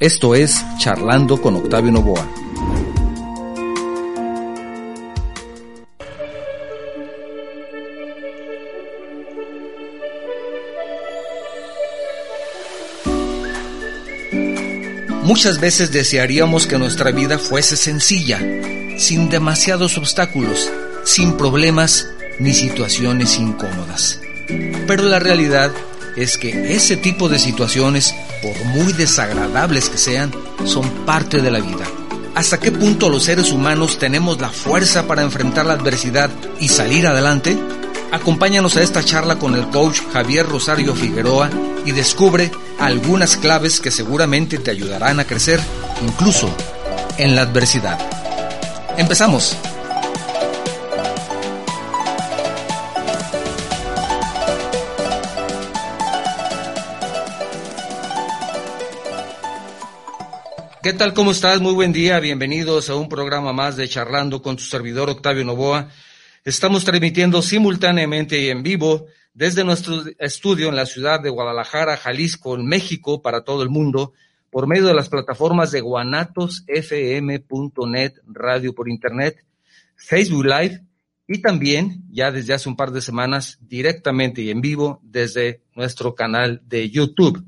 Esto es Charlando con Octavio Novoa. Muchas veces desearíamos que nuestra vida fuese sencilla, sin demasiados obstáculos, sin problemas ni situaciones incómodas. Pero la realidad es que ese tipo de situaciones, por muy desagradables que sean, son parte de la vida. ¿Hasta qué punto los seres humanos tenemos la fuerza para enfrentar la adversidad y salir adelante? Acompáñanos a esta charla con el coach Javier Rosario Figueroa y descubre algunas claves que seguramente te ayudarán a crecer incluso en la adversidad. Empezamos. ¿Qué tal? ¿Cómo estás? Muy buen día. Bienvenidos a un programa más de Charlando con tu servidor Octavio Novoa. Estamos transmitiendo simultáneamente y en vivo desde nuestro estudio en la ciudad de Guadalajara, Jalisco, en México, para todo el mundo, por medio de las plataformas de guanatosfm.net, radio por internet, Facebook Live y también, ya desde hace un par de semanas, directamente y en vivo desde nuestro canal de YouTube.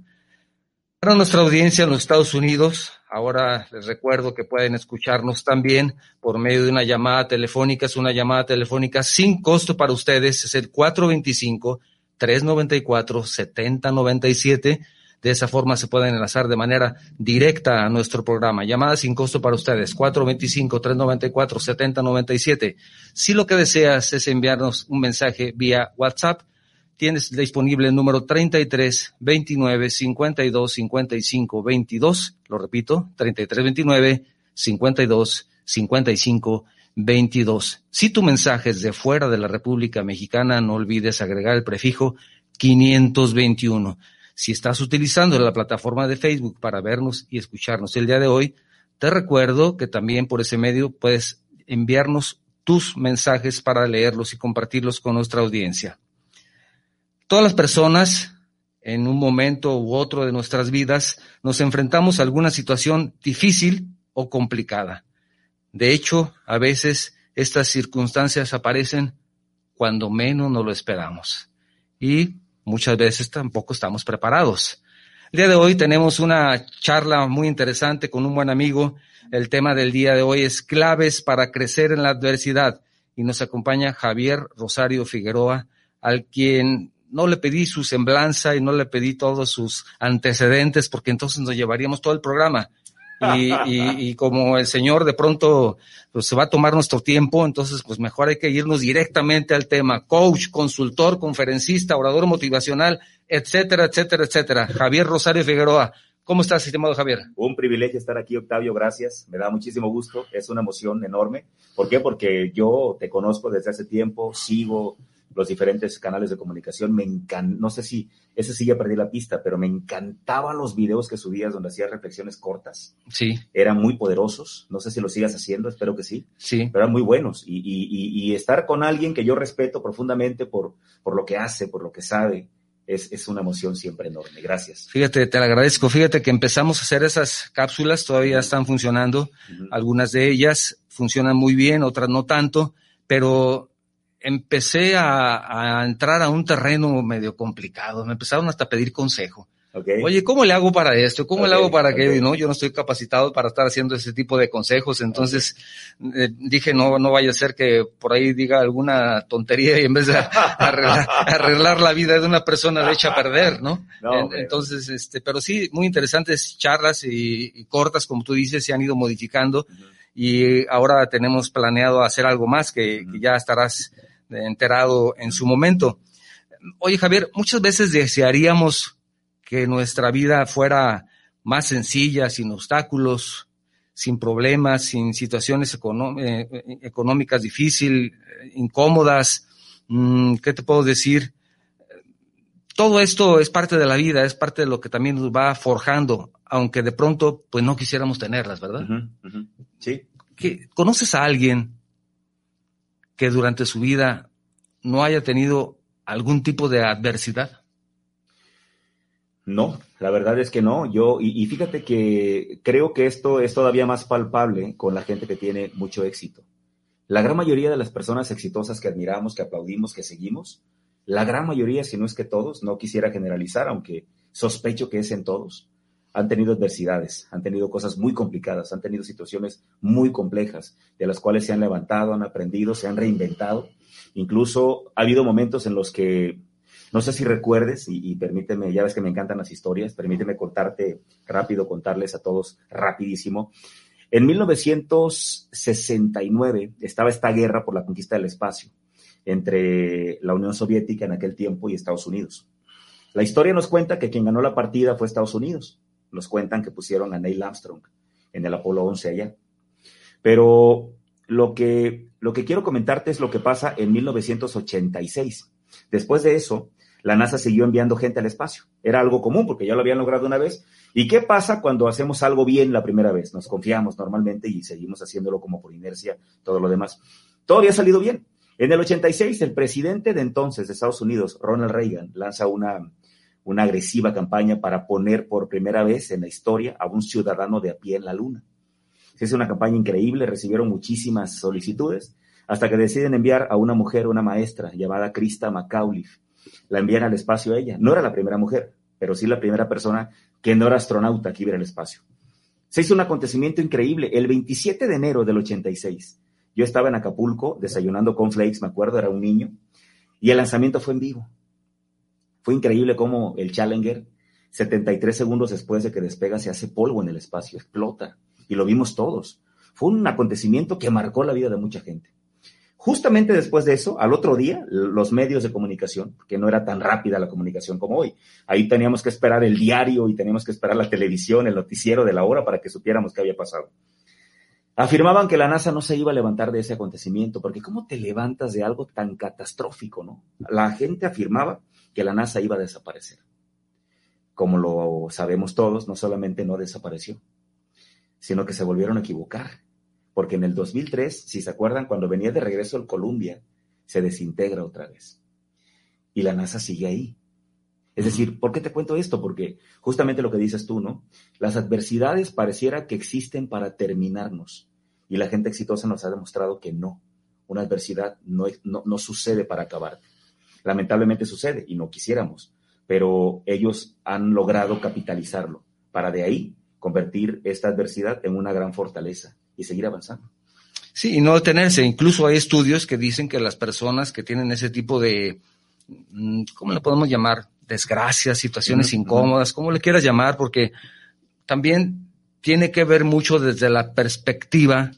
Para nuestra audiencia en los Estados Unidos, ahora les recuerdo que pueden escucharnos también por medio de una llamada telefónica. Es una llamada telefónica sin costo para ustedes. Es el 425-394-7097. De esa forma se pueden enlazar de manera directa a nuestro programa. Llamada sin costo para ustedes, 425-394-7097. Si lo que deseas es enviarnos un mensaje vía WhatsApp, tienes disponible el número 33 29 52 55 22. Lo repito, 33 29 52 55 22. Si tu mensaje es de fuera de la República Mexicana, no olvides agregar el prefijo 521. Si estás utilizando la plataforma de Facebook para vernos y escucharnos el día de hoy, te recuerdo que también por ese medio puedes enviarnos tus mensajes para leerlos y compartirlos con nuestra audiencia. Todas las personas, en un momento u otro de nuestras vidas, nos enfrentamos a alguna situación difícil o complicada. De hecho, a veces estas circunstancias aparecen cuando menos nos lo esperamos. Y muchas veces tampoco estamos preparados. El día de hoy tenemos una charla muy interesante con un buen amigo. El tema del día de hoy es claves para crecer en la adversidad y nos acompaña Javier Rosario Figueroa, al quien no le pedí su semblanza y no le pedí todos sus antecedentes porque entonces nos llevaríamos todo el programa. Y, como el Señor de pronto pues, se va a tomar nuestro tiempo, entonces pues mejor hay que irnos directamente al tema. Coach, consultor, conferencista, orador motivacional, etcétera, etcétera, etcétera. Javier Rosario Figueroa. ¿Cómo estás, estimado Javier? Un privilegio estar aquí, Octavio, gracias. Me da muchísimo gusto, es una emoción enorme. ¿Por qué? Porque yo te conozco desde hace tiempo, sigo los diferentes canales de comunicación. Me encanta, no sé si ese sí ya perdí la pista, pero me encantaban los videos que subías donde hacías reflexiones cortas. Sí. Eran muy poderosos. No sé si lo sigas haciendo, espero que sí. Sí. Pero eran muy buenos. Y, y, y estar con alguien que yo respeto profundamente por, por lo que hace, por lo que sabe, es, es, una emoción siempre enorme. Gracias. Fíjate, te lo agradezco. Fíjate que empezamos a hacer esas cápsulas, todavía están funcionando. Uh -huh. Algunas de ellas funcionan muy bien, otras no tanto, pero empecé a, a, entrar a un terreno medio complicado. Me empezaron hasta a pedir consejo. Okay. Oye, ¿cómo le hago para esto? ¿Cómo okay, le hago para okay. aquello? No, yo no estoy capacitado para estar haciendo ese tipo de consejos. Entonces eh, dije, no, no vaya a ser que por ahí diga alguna tontería y en vez de arreglar, arreglar la vida de una persona le echa a perder, ¿no? no Entonces, este, pero sí, muy interesantes charlas y, y, cortas, como tú dices, se han ido modificando. Uh -huh. Y ahora tenemos planeado hacer algo más que, uh -huh. que ya estarás enterado en su momento. Oye, Javier, muchas veces desearíamos que nuestra vida fuera más sencilla, sin obstáculos, sin problemas, sin situaciones eh, económicas difíciles, incómodas. Mm, ¿Qué te puedo decir? Todo esto es parte de la vida, es parte de lo que también nos va forjando, aunque de pronto, pues no quisiéramos tenerlas, ¿verdad? Uh -huh, uh -huh. Sí. ¿Qué, ¿Conoces a alguien que durante su vida no haya tenido algún tipo de adversidad? No, la verdad es que no. Yo, y, y, fíjate que creo que esto es todavía más palpable con la gente que tiene mucho éxito. La gran mayoría de las personas exitosas que admiramos, que aplaudimos, que seguimos, la gran mayoría, si no es que todos, no quisiera generalizar, aunque sospecho que es en todos, han tenido adversidades, han tenido cosas muy complicadas, han tenido situaciones muy complejas, de las cuales se han levantado, han aprendido, se han reinventado. Incluso ha habido momentos en los que no sé si recuerdes, y, permíteme, ya ves que me encantan las historias, permíteme contarte rápido, contarles a todos rapidísimo. En 1969 estaba esta guerra por la conquista del espacio entre la Unión Soviética en aquel tiempo y Estados Unidos. La historia nos cuenta que quien ganó la partida fue Estados Unidos. Nos cuentan que pusieron a Neil Armstrong en el Apolo 11 allá. Pero lo que, lo que quiero comentarte es lo que pasa en 1986. Después de eso, la NASA siguió enviando gente al espacio. Era algo común porque ya lo habían logrado una vez. ¿Y qué pasa cuando hacemos algo bien la primera vez? Nos confiamos normalmente y seguimos haciéndolo como por inercia, todo lo demás. Todo había salido bien. En el 86, el presidente de entonces de Estados Unidos, Ronald Reagan, lanza una, una agresiva campaña para poner por primera vez en la historia a un ciudadano de a pie en la luna. Es una campaña increíble, recibieron muchísimas solicitudes, hasta que deciden enviar a una mujer, una maestra llamada Krista McAuliffe, la envían al espacio a ella. No era la primera mujer, pero sí la primera persona que no era astronauta que iba al espacio. Se hizo un acontecimiento increíble. El 27 de enero del 86, yo estaba en Acapulco desayunando con flakes, me acuerdo, era un niño, y el lanzamiento fue en vivo. Fue increíble cómo el Challenger, 73 segundos después de que despega, se hace polvo en el espacio, explota, y lo vimos todos. Fue un acontecimiento que marcó la vida de mucha gente. Justamente después de eso, al otro día, los medios de comunicación, que no era tan rápida la comunicación como hoy, ahí teníamos que esperar el diario y teníamos que esperar la televisión, el noticiero de la hora para que supiéramos qué había pasado. Afirmaban que la NASA no se iba a levantar de ese acontecimiento, porque ¿cómo te levantas de algo tan catastrófico, no? La gente afirmaba que la NASA iba a desaparecer. Como lo sabemos todos, no solamente no desapareció, sino que se volvieron a equivocar porque en el 2003, si se acuerdan, cuando venía de regreso al Columbia, se desintegra otra vez. Y la NASA sigue ahí. Es decir, ¿por qué te cuento esto? Porque justamente lo que dices tú, ¿no? Las adversidades pareciera que existen para terminarnos. Y la gente exitosa nos ha demostrado que no. Una adversidad no, no, sucede para acabar. Lamentablemente sucede y no quisiéramos, pero ellos han logrado capitalizarlo para de ahí convertir esta adversidad en una gran fortaleza y seguir avanzando. Sí, y no detenerse. Incluso hay estudios que dicen que las personas que tienen ese tipo de, mm, ¿cómo le podemos llamar? Desgracias, situaciones incómodas, como le quieras llamar, porque también tiene que ver mucho desde la perspectiva,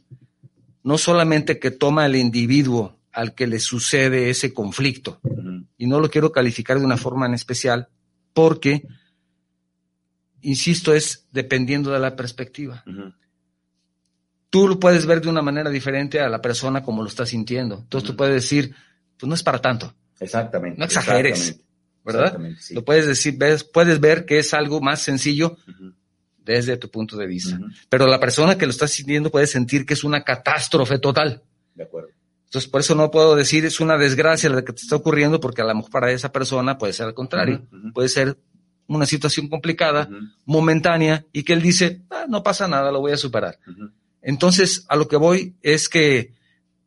no solamente que toma el individuo al que le sucede ese conflicto, y no lo quiero calificar de una forma en especial, porque, insisto, es dependiendo de la perspectiva tú lo puedes ver de una manera diferente a la persona como lo está sintiendo. Entonces tú puedes decir, pues no es para tanto. Exactamente. No exageres, ¿verdad? Lo puedes decir, ves, puedes ver que es algo más sencillo desde tu punto de vista. Pero la persona que lo está sintiendo puede sentir que es una catástrofe total. De acuerdo. Entonces, por eso no puedo decir es una desgracia la que te está ocurriendo, porque a lo mejor para esa persona puede ser al contrario. Puede ser una situación complicada, momentánea, y que él dice, ah, no pasa nada, lo voy a superar. Entonces, a lo que voy es que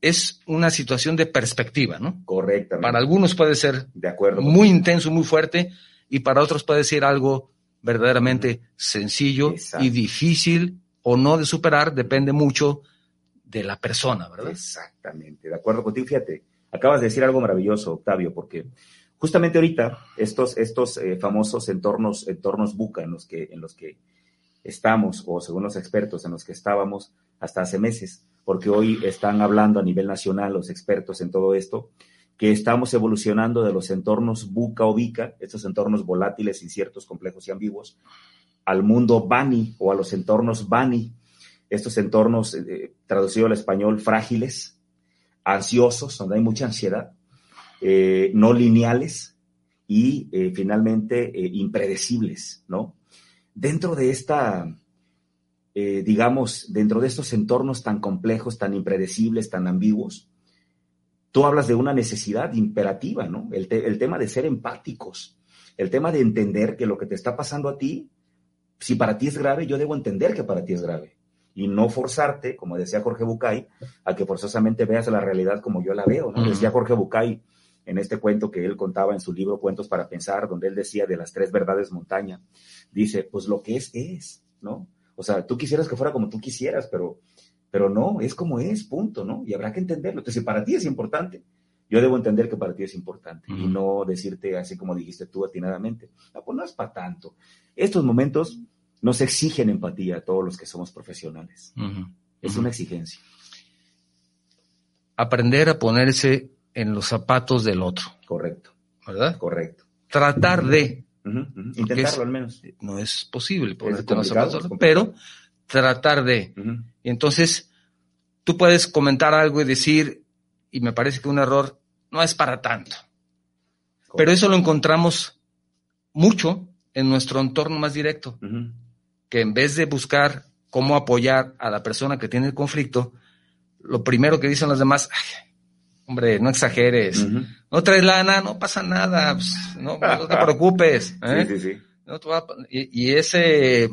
es una situación de perspectiva, ¿no? Correctamente. Para algunos puede ser de acuerdo, muy intenso, muy fuerte, y para otros puede ser algo verdaderamente sencillo y difícil o no de superar, depende mucho de la persona, ¿verdad? Exactamente, de acuerdo contigo. Fíjate, acabas de decir algo maravilloso, Octavio, porque justamente ahorita estos, estos eh, famosos entornos, entornos buca en los que, en los que estamos, o según los expertos en los que estábamos hasta hace meses, porque hoy están hablando a nivel nacional los expertos en todo esto, que estamos evolucionando de los entornos buca o bica, estos entornos volátiles, inciertos, complejos y ambiguos, al mundo bani o a los entornos bani, estos entornos eh, traducido al español frágiles, ansiosos, donde hay mucha ansiedad, eh, no lineales y eh, finalmente impredecibles, ¿no? dentro de esta, eh, digamos, dentro de estos entornos tan complejos, tan impredecibles, tan ambiguos, tú hablas de una necesidad imperativa, ¿no? El, tema de ser empáticos. el tema de entender que lo que te está pasando a ti, si para ti es grave, yo debo entender que para ti es grave. Y no forzarte, como decía Jorge Bucay, a que forzosamente veas la realidad como yo la veo. ¿no? Decía Jorge Bucay en este cuento que él contaba en su libro Cuentos para Pensar, donde él decía de las tres verdades montaña. Dice, pues lo que es, es, ¿no? O sea, tú quisieras que fuera como tú quisieras, pero, pero no, es como es, punto, ¿no? Y habrá que entenderlo. Entonces, si para ti es importante, yo debo entender que para ti es importante y no decirte así como dijiste tú atinadamente, no, pues no es para tanto. Estos momentos nos exigen empatía a todos los que somos profesionales. Es una exigencia. Aprender a ponerse en los zapatos del otro. Correcto. ¿Verdad? Correcto. Tratar de. Intentarlo al menos. No es posible ponerte en los zapatos, pero tratar de. Y entonces, tú puedes comentar algo y decir, y me parece que un error no es para tanto. Pero eso lo encontramos mucho en nuestro entorno más directo, que en vez de buscar cómo apoyar a la persona que tiene el conflicto, lo primero que dicen los demás, hombre, no exageres, no traes lana, no pasa nada, pues, no, te preocupes. ¿eh? Sí, sí, sí. y, ese,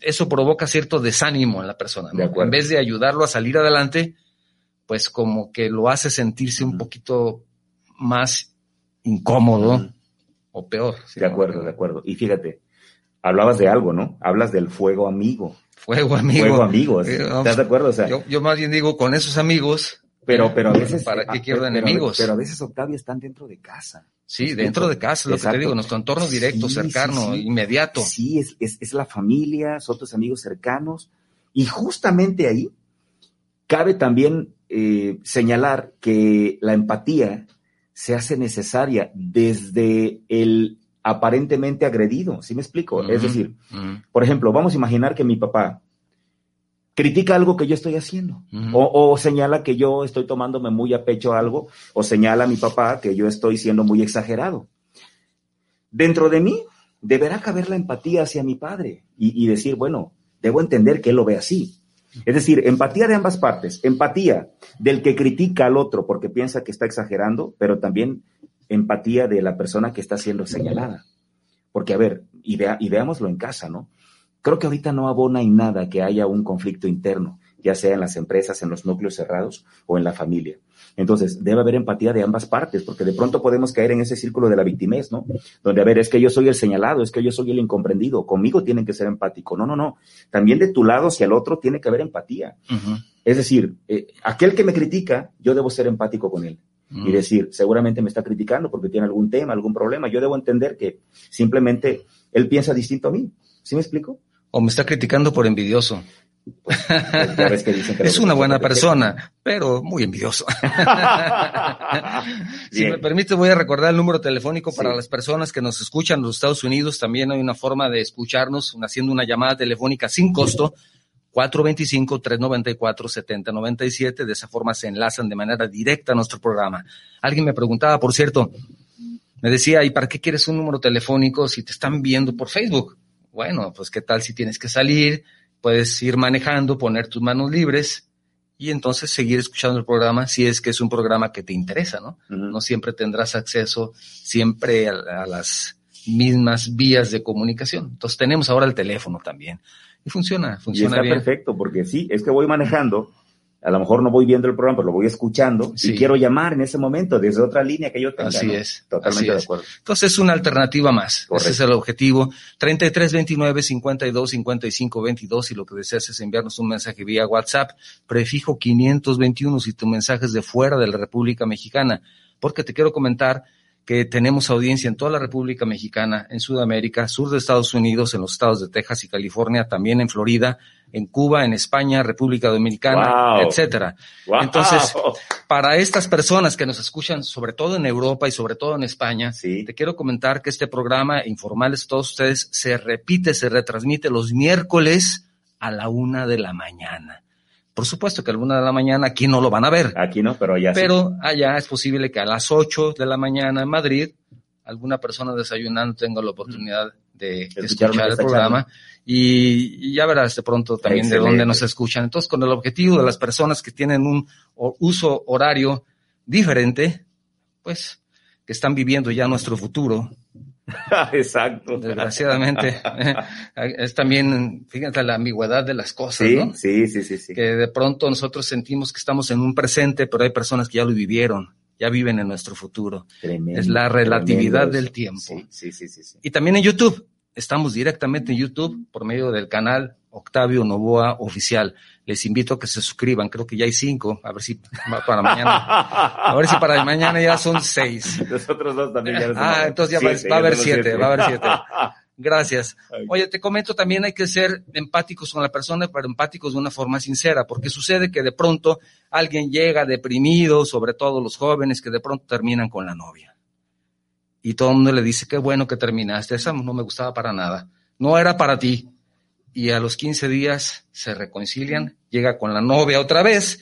eso provoca cierto desánimo en la persona. En vez de ayudarlo a salir adelante, pues como que lo hace sentirse un poquito más incómodo o peor. de acuerdo, de acuerdo. Y fíjate, hablabas de algo, ¿no? Hablas del fuego amigo. Fuego amigo. Fuego amigos. ¿Estás de acuerdo? O sea, yo, más bien digo, con esos amigos. Pero, pero a veces. ¿Para qué quiero enemigos? Pero a veces, Octavio, están dentro de casa. Sí, dentro de casa, lo que te digo, nuestro entorno directo, cercano, inmediato. Sí, es, es, es, la familia, son tus amigos cercanos. Y justamente ahí cabe también eh, señalar que la empatía se hace necesaria desde el aparentemente agredido, ¿sí me explico? Es decir, por ejemplo, vamos a imaginar que mi papá critica algo que yo estoy haciendo, o, señala que yo estoy tomándome muy a pecho algo, o señala a mi papá que yo estoy siendo muy exagerado. Dentro de mí deberá caber la empatía hacia mi padre y decir, bueno, debo entender que él lo ve así. Es decir, empatía de ambas partes. Empatía del que critica al otro porque piensa que está exagerando, pero también empatía de la persona que está siendo señalada. Porque, a ver, y, veámoslo en casa, ¿no? Creo que ahorita no abona en nada que haya un conflicto interno, ya sea en las empresas, en los núcleos cerrados o en la familia. Entonces, debe haber empatía de ambas partes, porque de pronto podemos caer en ese círculo de la victimez, ¿no? Donde, a ver, es que yo soy el señalado, es que yo soy el incomprendido, conmigo tienen que ser empático. No, no, no. También de tu lado hacia el otro tiene que haber empatía. Es decir, eh, aquel que me critica, yo debo ser empático con él. Y decir, seguramente me está criticando porque tiene algún tema, algún problema. Yo debo entender que simplemente él piensa distinto a mí. ¿Sí me explico? O me está criticando por envidioso. es una buena persona, pero muy envidioso. si me permite, voy a recordar el número telefónico para las personas que nos escuchan en los Estados Unidos. También hay una forma de escucharnos haciendo una llamada telefónica sin costo. 425-394-7097. De esa forma se enlazan de manera directa a nuestro programa. Alguien me preguntaba, por cierto, me decía, ¿y para qué quieres un número telefónico si te están viendo por Facebook? Bueno, pues qué tal si tienes que salir, puedes ir manejando, poner tus manos libres y entonces seguir escuchando el programa si es que es un programa que te interesa, ¿no? No siempre tendrás acceso siempre a, las mismas vías de comunicación. Entonces tenemos ahora el teléfono también. Y funciona, funciona y está perfecto, porque sí, es que voy manejando a lo mejor no voy viendo el programa, pero lo voy escuchando y quiero llamar en ese momento desde otra línea que yo tenga. Así es. Totalmente de acuerdo. Entonces es una alternativa más. Ese es el objetivo. 33 29 52 55 22 y lo que deseas es enviarnos un mensaje vía WhatsApp, prefijo 521 si tu mensaje es de fuera de la República Mexicana. Porque te quiero comentar que tenemos audiencia en toda la República Mexicana, en Sudamérica, sur de Estados Unidos, en los estados de Texas y California, también en Florida, en Cuba, en España, República Dominicana, etcétera. Entonces, para estas personas que nos escuchan, sobre todo en Europa y sobre todo en España, te quiero comentar que este programa, informales todos ustedes, se repite, se retransmite los miércoles a la una de la mañana. Por supuesto que a la una de la mañana aquí no lo van a ver. Aquí no, pero allá Pero allá es posible que a las ocho de la mañana en Madrid alguna persona desayunando tenga la oportunidad de escuchar el programa. Y, ya verás de pronto también de dónde nos escuchan. Entonces, con el objetivo de las personas que tienen un uso horario diferente, pues que están viviendo ya nuestro futuro, Exacto. Desgraciadamente. es también, fíjate, la ambigüedad de las cosas, sí, ¿no? Sí, sí, sí, sí. Que de pronto nosotros sentimos que estamos en un presente, pero hay personas que ya lo vivieron, ya viven en nuestro futuro. Tremendo, es la relatividad del tiempo. Sí, sí, sí, sí, sí. Y también en YouTube. Estamos directamente en YouTube por medio del canal Octavio Novoa Oficial. Les invito a que se suscriban. Creo que ya hay cinco. A ver si va para mañana. A ver si para mañana ya son seis. Nosotros dos también ya nos Ah, entonces ya va- Siete, va a haber somos siete, va a haber siete. Gracias. Oye, te comento también hay que ser empáticos con la persona, pero empáticos de una forma sincera, porque sucede que de pronto alguien llega deprimido, sobre todo los jóvenes que de pronto terminan con la novia. Y todo el mundo le dice, qué bueno que terminaste, esa no me gustaba para nada, no era para ti. Y a los 15 días se reconcilian, llega con la novia otra vez,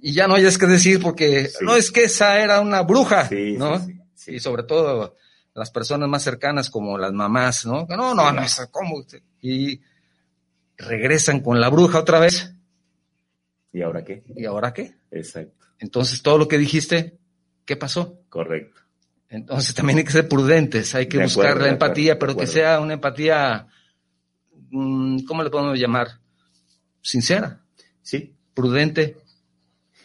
y ya no hayas que decir porque Sí. no es que esa era una bruja, Sí, ¿no? sí. Y sobre todo las personas más cercanas como las mamás, ¿no? No, no, no, ¿cómo? Y regresan con la bruja otra vez. ¿Y ahora qué? ¿Y ahora qué? Exacto, Entonces todo lo que dijiste, ¿qué pasó? correcto. Entonces también hay que ser prudentes, hay que De buscar acuerdo, la acuerdo, empatía, pero que sea una empatía, ¿cómo le podemos llamar? Sincera, Sí. prudente,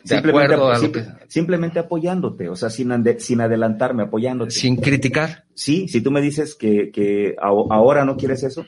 de Simplemente, acuerdo a lo simple- que, simplemente apoyándote, o sea, sin, ande- sin adelantarme, apoyándote. sin criticar. Sí, si tú me dices que, ahora no quieres eso,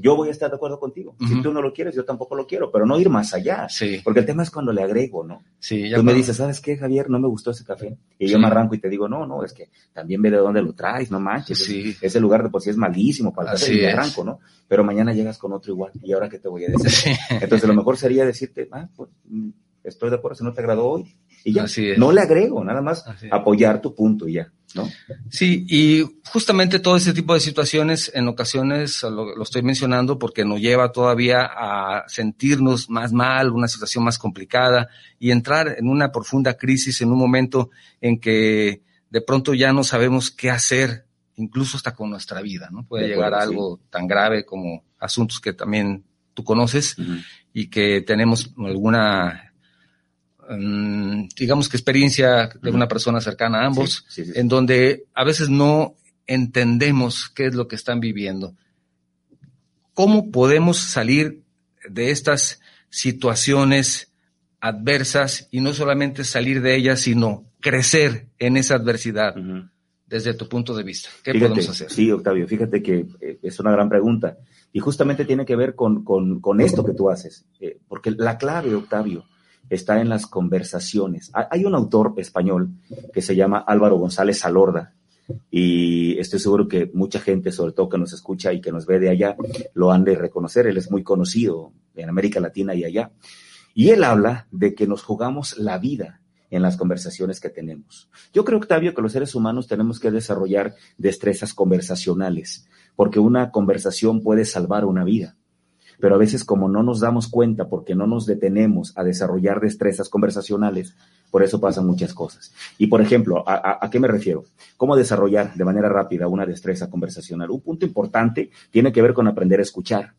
yo voy a estar de acuerdo contigo. Si tú no lo quieres, yo tampoco lo quiero, pero no ir más allá. Sí, Porque el tema es cuando le agrego, ¿no? sí. Tú me dices, ¿sabes qué, Javier? No me gustó ese café. Y yo me arranco y te digo, no, no, es que también ve de dónde lo traes, no manches. Sí. Ese- lugar de por sí es malísimo para el café Así y me arranco, ¿no? Pero mañana llegas con otro igual. ¿Y ahora qué te voy a decir? Sí. Entonces, lo mejor sería decirte, ah, pues, mm, estoy de acuerdo, si no te agradó hoy. Y ya, Así es. no le agrego, nada más apoyar tu punto y ya, ¿no? Sí, y justamente todo ese tipo de situaciones en ocasiones lo, lo estoy mencionando porque nos lleva todavía a sentirnos más mal, una situación más complicada y entrar en una profunda crisis en un momento en que de pronto ya no sabemos qué hacer, incluso hasta con nuestra vida, ¿no? Puede De llegar a algo tan grave como asuntos que también tú conoces y que tenemos alguna, mm, digamos que experiencia de una persona cercana a ambos, Sí, sí, sí, sí. en donde a veces no entendemos qué es lo que están viviendo. ¿Cómo podemos salir de estas situaciones adversas y no solamente salir de ellas, sino crecer en esa adversidad desde tu punto de vista? ¿Qué Fíjate, podemos hacer? Sí, Octavio, fíjate que eh, es una gran pregunta. Y justamente tiene que ver con, con, con esto que tú haces. Eh, porque la clave, Octavio, está en las conversaciones. Ha- Hay un autor español que se llama Álvaro González Salorda. Y estoy seguro que mucha gente, sobre todo que nos escucha y que nos ve de allá, lo han de reconocer. Él es muy conocido en América Latina y allá. Y él habla de que nos jugamos la vida en las conversaciones que tenemos. Yo creo, Octavio, que los seres humanos tenemos que desarrollar destrezas conversacionales, porque una conversación puede salvar una vida. Pero a veces como no nos damos cuenta porque no nos detenemos a desarrollar destrezas conversacionales, por eso pasan muchas cosas. Y por ejemplo, ¿a, a, qué me refiero? ¿Cómo desarrollar de manera rápida una destreza conversacional? Un punto importante tiene que ver con aprender a escuchar.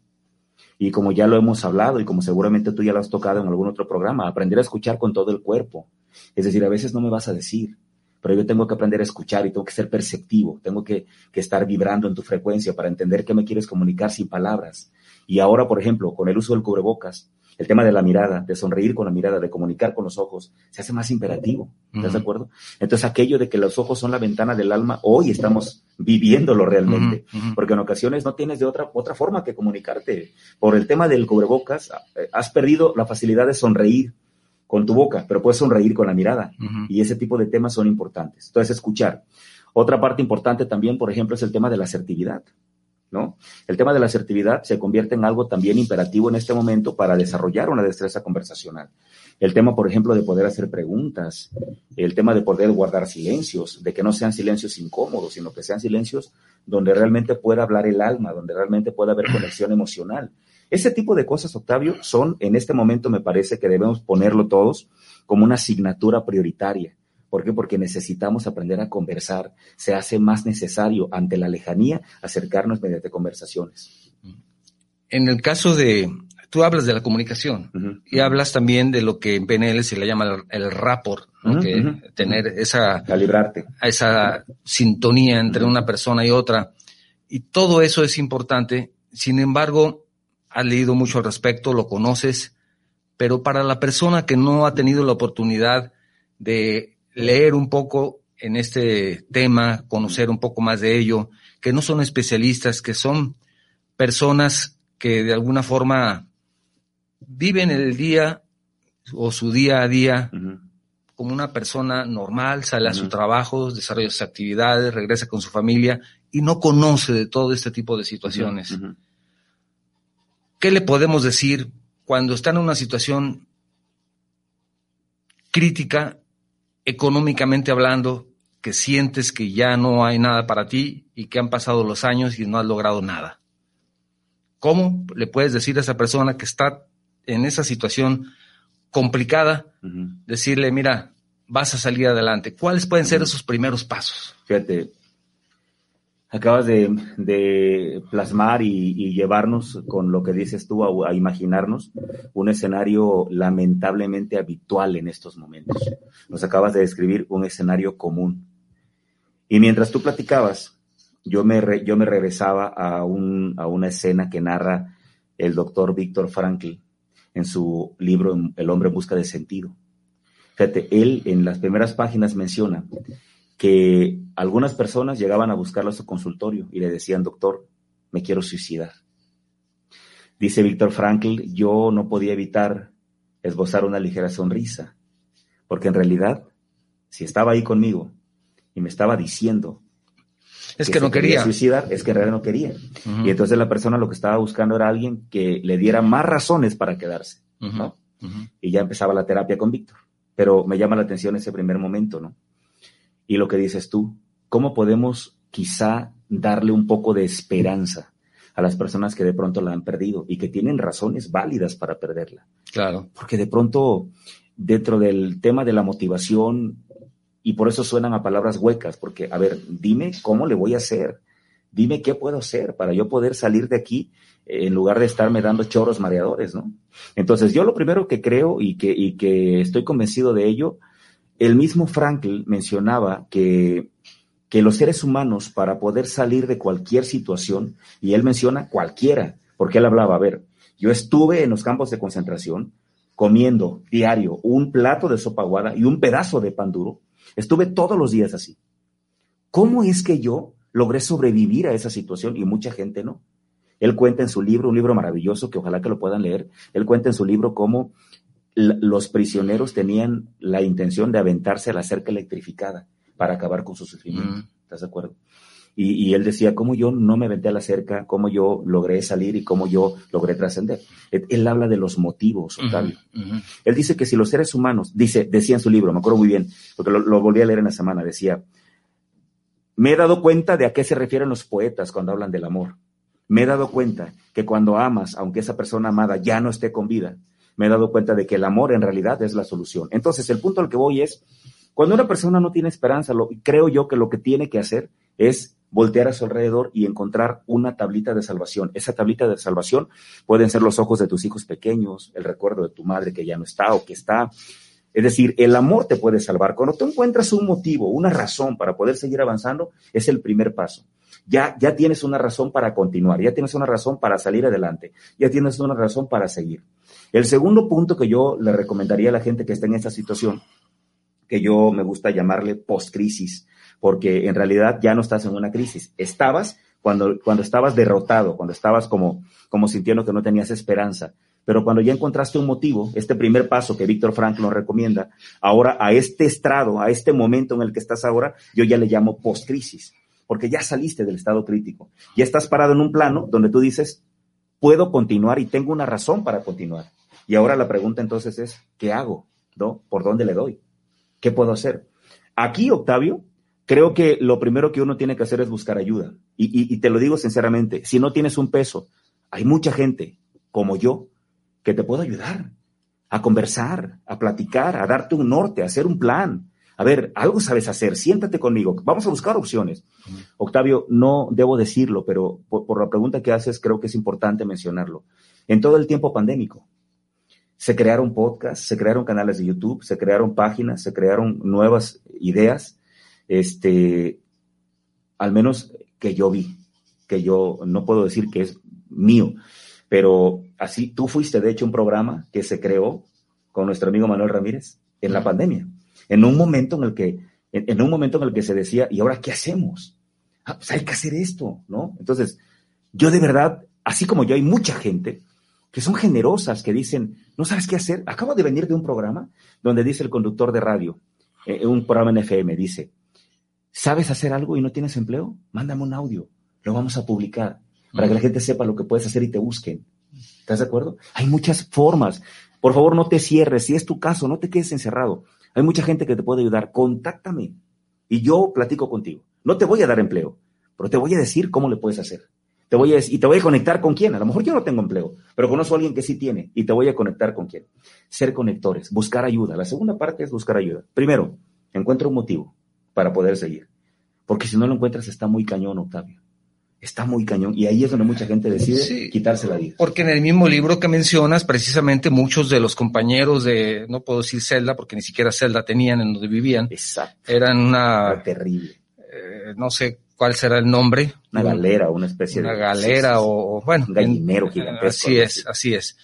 Y como ya lo hemos hablado y como seguramente tú ya lo has tocado en algún otro programa, aprender a escuchar con todo el cuerpo. Es decir, a veces no me vas a decir, pero yo tengo que aprender a escuchar y tengo que ser perceptivo, tengo que, que, estar vibrando en tu frecuencia para entender qué me quieres comunicar sin palabras. Y ahora, por ejemplo, con el uso del cubrebocas, el tema de la mirada, de sonreír con la mirada, de comunicar con los ojos, se hace más imperativo. ¿Estás uh -huh. de acuerdo? Entonces, aquello de que los ojos son la ventana del alma, hoy estamos viviéndolo realmente, uh -huh. porque en ocasiones no tienes de otra, otra forma que comunicarte. Por el tema del cubrebocas, has perdido la facilidad de sonreír con tu boca, pero puedes sonreír con la mirada. Uh -huh. Y ese tipo de temas son importantes. Entonces, escuchar. Otra parte importante también, por ejemplo, es el tema de la asertividad. ¿No? El tema de la asertividad se convierte en algo también imperativo en este momento para desarrollar una destreza conversacional. El tema, por ejemplo, de poder hacer preguntas, el tema de poder guardar silencios, de que no sean silencios incómodos, sino que sean silencios donde realmente pueda hablar el alma, donde realmente pueda haber conexión emocional. Ese tipo de cosas, Octavio, son, en este momento me parece que debemos ponerlo todos como una asignatura prioritaria. ¿Por qué? Porque necesitamos aprender a conversar. Se hace más necesario ante la lejanía acercarnos mediante conversaciones. En el caso de, tú hablas de la comunicación uh -huh. y hablas también de lo que en PNL se le llama el, el rapport, ¿no? uh -huh. que tener esa, Calibrarte. esa sintonía entre una persona y otra. y todo eso es importante. Sin embargo, has leído mucho al respecto, lo conoces, pero para la persona que no ha tenido la oportunidad de leer un poco en este tema, conocer un poco más de ello, que no son especialistas, que son personas que de alguna forma viven el día o su día a día como una persona normal, sale a su trabajo, desarrolla sus actividades, regresa con su familia y no conoce de todo este tipo de situaciones. ¿Qué le podemos decir cuando está en una situación crítica, económicamente hablando, que sientes que ya no hay nada para ti y que han pasado los años y no has logrado nada? ¿Cómo le puedes decir a esa persona que está en esa situación complicada, decirle, mira, vas a salir adelante. ¿Cuáles pueden ser esos primeros pasos? Fíjate, acabas de, plasmar y, llevarnos con lo que dices tú a, imaginarnos un escenario lamentablemente habitual en estos momentos. Nos acabas de describir un escenario común. Y mientras tú platicabas, yo me, yo me regresaba a, un, a una escena que narra el doctor Víctor Frankl en su libro El hombre en busca de sentido. Fíjate, él en las primeras páginas menciona que algunas personas llegaban a buscarlo a su consultorio y le decían, doctor, me quiero suicidar. Dice Víctor Frankl, yo no podía evitar esbozar una ligera sonrisa, porque en realidad, si estaba ahí conmigo y me estaba diciendo es que, no quería. suicidar, es que en realidad no quería. Y entonces la persona lo que estaba buscando era alguien que le diera más razones para quedarse, ¿no? Y ya empezaba la terapia con Víctor. Pero me llama la atención ese primer momento, ¿no? Y lo que dices tú, ¿cómo podemos quizá darle un poco de esperanza a las personas que de pronto la han perdido y que tienen razones válidas para perderla? Claro. Porque de pronto, dentro del tema de la motivación, y por eso suenan a palabras huecas, porque, a ver, dime cómo le voy a hacer, dime qué puedo hacer para yo poder salir de aquí eh, en lugar de estarme dando choros mareadores, ¿no? Entonces, yo lo primero que creo y que, y que estoy convencido de ello, el mismo Frankl mencionaba que, que los seres humanos, para poder salir de cualquier situación, y él menciona cualquiera, porque él hablaba, a ver, yo estuve en los campos de concentración comiendo diario un plato de sopa aguada y un pedazo de pan duro, Estuve todos los días así. ¿Cómo es que yo logré sobrevivir a esa situación y mucha gente no? Él cuenta en su libro, un libro maravilloso que ojalá que lo puedan leer, él cuenta en su libro cómo los prisioneros tenían la intención de aventarse a la cerca electrificada para acabar con su sufrimiento. Mm. ¿Estás de acuerdo? Y, él decía, cómo yo no me aventé a la cerca, cómo yo logré salir y cómo yo logré trascender. Él, habla de los motivos, Octavio. Él dice que si los seres humanos, dice, decía en su libro, me acuerdo muy bien, porque lo, lo volví a leer en la semana, decía, me he dado cuenta de a qué se refieren los poetas cuando hablan del amor. Me he dado cuenta que cuando amas, aunque esa persona amada ya no esté con vida, me he dado cuenta de que el amor en realidad es la solución. Entonces, el punto al que voy es, cuando una persona no tiene esperanza, lo, creo yo que lo que tiene que hacer es voltear a su alrededor y encontrar una tablita de salvación. Esa tablita de salvación pueden ser los ojos de tus hijos pequeños, el recuerdo de tu madre que ya no está o que está. Es decir, el amor te puede salvar. Cuando tú encuentras un motivo, una razón para poder seguir avanzando, es el primer paso. Ya, ya tienes una razón para continuar, ya tienes una razón para salir adelante, ya tienes una razón para seguir. El segundo punto que yo le recomendaría a la gente que está en esta situación, que yo me gusta llamarle post-crisis, porque en realidad ya no estás en una crisis. Estabas cuando, cuando estabas derrotado, cuando estabas como, como sintiendo que no tenías esperanza. Pero cuando ya encontraste un motivo, este primer paso que Víctor Frank nos recomienda, ahora a este estrado, a este momento en el que estás ahora, yo ya le llamo post-crisis, porque ya saliste del estado crítico. Ya estás parado en un plano donde tú dices, puedo continuar y tengo una razón para continuar. Y ahora la pregunta entonces es, ¿qué hago? ¿No? ¿Por dónde le doy? ¿Qué puedo hacer? Aquí, Octavio, creo que lo primero que uno tiene que hacer es buscar ayuda. Y, te lo digo sinceramente, si no tienes un peso, hay mucha gente como yo que te puede ayudar a conversar, a platicar, a darte un norte, a hacer un plan. A ver, algo sabes hacer, siéntate conmigo, vamos a buscar opciones. Octavio, no debo decirlo, pero por, la pregunta que haces creo que es importante mencionarlo. En todo el tiempo pandémico, se crearon podcasts, se crearon canales de YouTube, se crearon páginas, se crearon nuevas ideas este, al menos que yo vi. que yo no puedo decir que es mío, pero así tú fuiste de hecho un programa que se creó con nuestro amigo Manuel Ramírez en la pandemia, en un momento en el que, en, un momento en el que se decía, ¿y ahora qué hacemos? Ah, pues hay que hacer esto, ¿no? Entonces, yo de verdad, así como yo, hay mucha gente que son generosas, que dicen, no sabes qué hacer. Acabo de venir de un programa donde dice el conductor de radio, eh, un programa en FM, dice, ¿sabes hacer algo y no tienes empleo? Mándame un audio, lo vamos a publicar para que la gente sepa lo que puedes hacer y te busquen. ¿Estás de acuerdo? Hay muchas formas. Por favor, no te cierres. Si es tu caso, no te quedes encerrado. Hay mucha gente que te puede ayudar. Contáctame y yo platico contigo. No te voy a dar empleo, pero te voy a decir cómo le puedes hacer. Te voy a, y te voy a conectar con quién. A lo mejor yo no tengo empleo, pero conozco a alguien que sí tiene y te voy a conectar con quién. Ser conectores, buscar ayuda. La segunda parte es buscar ayuda. Primero, encuentra un motivo para poder seguir. Porque si no lo encuentras está muy cañón, Octavio está muy cañón. Y ahí es donde mucha gente decide quitarse la vida. Porque en el mismo libro que mencionas, precisamente muchos de los compañeros de, no puedo decir celda, porque ni siquiera celda tenían en donde vivían. Exacto. Eran una... terrible. Eh, no sé cuál será el nombre. Una galera, una especie de... Una galera o, bueno. Un gallinero gigantesco. Así es, así es.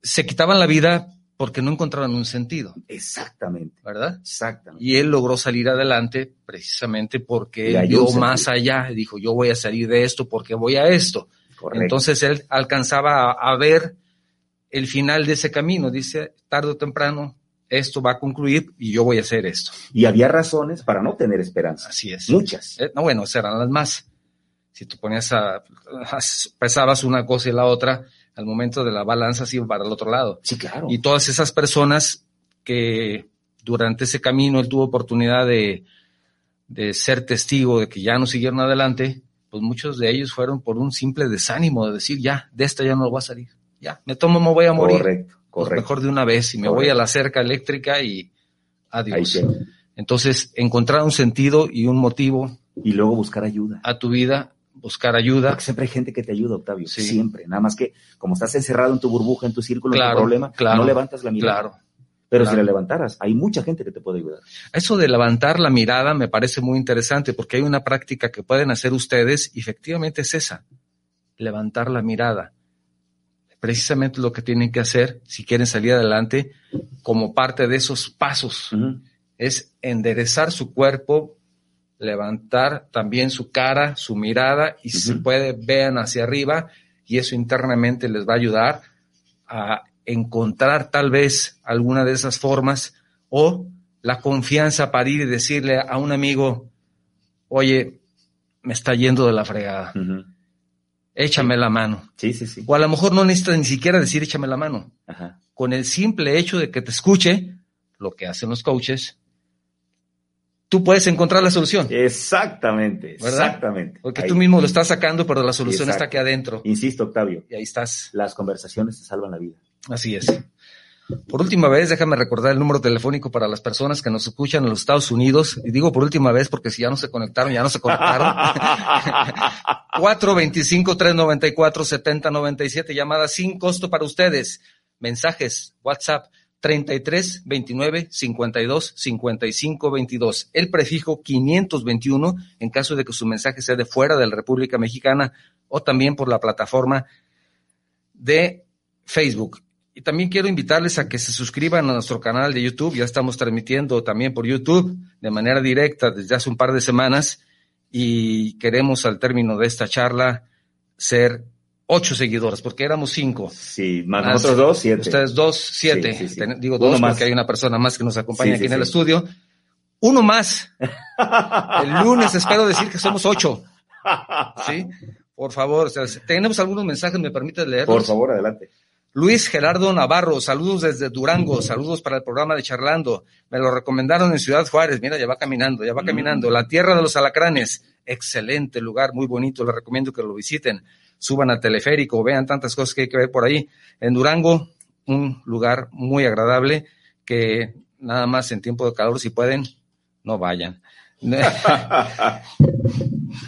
Se quitaban la vida porque no encontraron un sentido. Exactamente. ¿Verdad? Exactamente. Y él logró salir adelante precisamente porque él vio más allá, dijo, yo voy a salir de esto porque voy a esto. Correcto. Entonces él alcanzaba a, ver el final de ese camino, dice, tarde o temprano esto va a concluir y yo voy a hacer esto. Y había razones para no tener esperanza. Así es. Muchas. Eh, no, bueno, serán las más. Si tú ponías a, pesabas una cosa y la otra, al momento de la balanza se iba para el otro lado. Sí, claro. Y todas esas personas que durante ese camino él tuvo oportunidad de, de ser testigo de que ya no siguieron adelante, pues muchos de ellos fueron por un simple desánimo de decir, ya, de esta ya no voy a salir. Ya, me tomo, me voy a morir. Correcto, pues mejor de una vez y me voy a la cerca eléctrica y adiós. Entonces, encontrar un sentido y un motivo. Y luego buscar ayuda. A tu vida buscar ayuda. Porque siempre hay gente que te ayuda, Octavio. Siempre. Nada más que, como estás encerrado en tu burbuja, en tu círculo, en tu problema, no levantas la mirada. Claro. Pero si la levantaras, hay mucha gente que te puede ayudar. Eso de levantar la mirada me parece muy interesante porque hay una práctica que pueden hacer ustedes y efectivamente es esa. Levantar la mirada. Precisamente lo que tienen que hacer si quieren salir adelante como parte de esos pasos. Es enderezar su cuerpo, levantar también su cara, su mirada y si se puede vean hacia arriba y eso internamente les va a ayudar a encontrar tal vez alguna de esas formas o la confianza para ir y decirle a un amigo, oye, me está yendo de la fregada. Échame la mano. Sí, sí, sí. O a lo mejor no necesitas ni siquiera decir échame la mano. Con el simple hecho de que te escuche, lo que hacen los coaches, tú puedes encontrar la solución. Exactamente, exactamente. Porque tú mismo lo estás sacando, pero la solución está aquí adentro. Insisto, Octavio. Y ahí estás. Las conversaciones te salvan la vida. Así es. Por última vez, déjame recordar el número telefónico para las personas que nos escuchan en los Estados Unidos. Y digo por última vez porque si ya no se conectaron, ya no se conectaron. 425-394-7097, llamadas sin costo para ustedes. Mensajes, WhatsApp 33 29 52 55 22. El prefijo 521 en caso de que su mensaje sea de fuera de la República Mexicana o también por la plataforma de Facebook. Y también quiero invitarles a que se suscriban a nuestro canal de YouTube. Ya estamos transmitiendo también por YouTube de manera directa desde hace un par de semanas y queremos al término de esta charla ser ocho seguidores, porque éramos cinco. Sí, más, nosotros dos, siete. Ustedes dos, siete. Digo dos porque hay una persona más que nos acompaña aquí en el estudio. Uno más. El lunes espero decir que somos ocho. ¿Sí? Por favor, tenemos algunos mensajes, ¿me permite leerlos? Por favor, adelante. Luis Gerardo Navarro, saludos desde Durango, saludos para el programa de Charlando. Me lo recomendaron en Ciudad Juárez, mira, ya va caminando, ya va mm. caminando. La Tierra de los Alacranes, excelente lugar, muy bonito, les recomiendo que lo visiten suban al teleférico, vean tantas cosas que hay que ver por ahí. En Durango, un lugar muy agradable que nada más en tiempo de calor, si pueden, no vayan.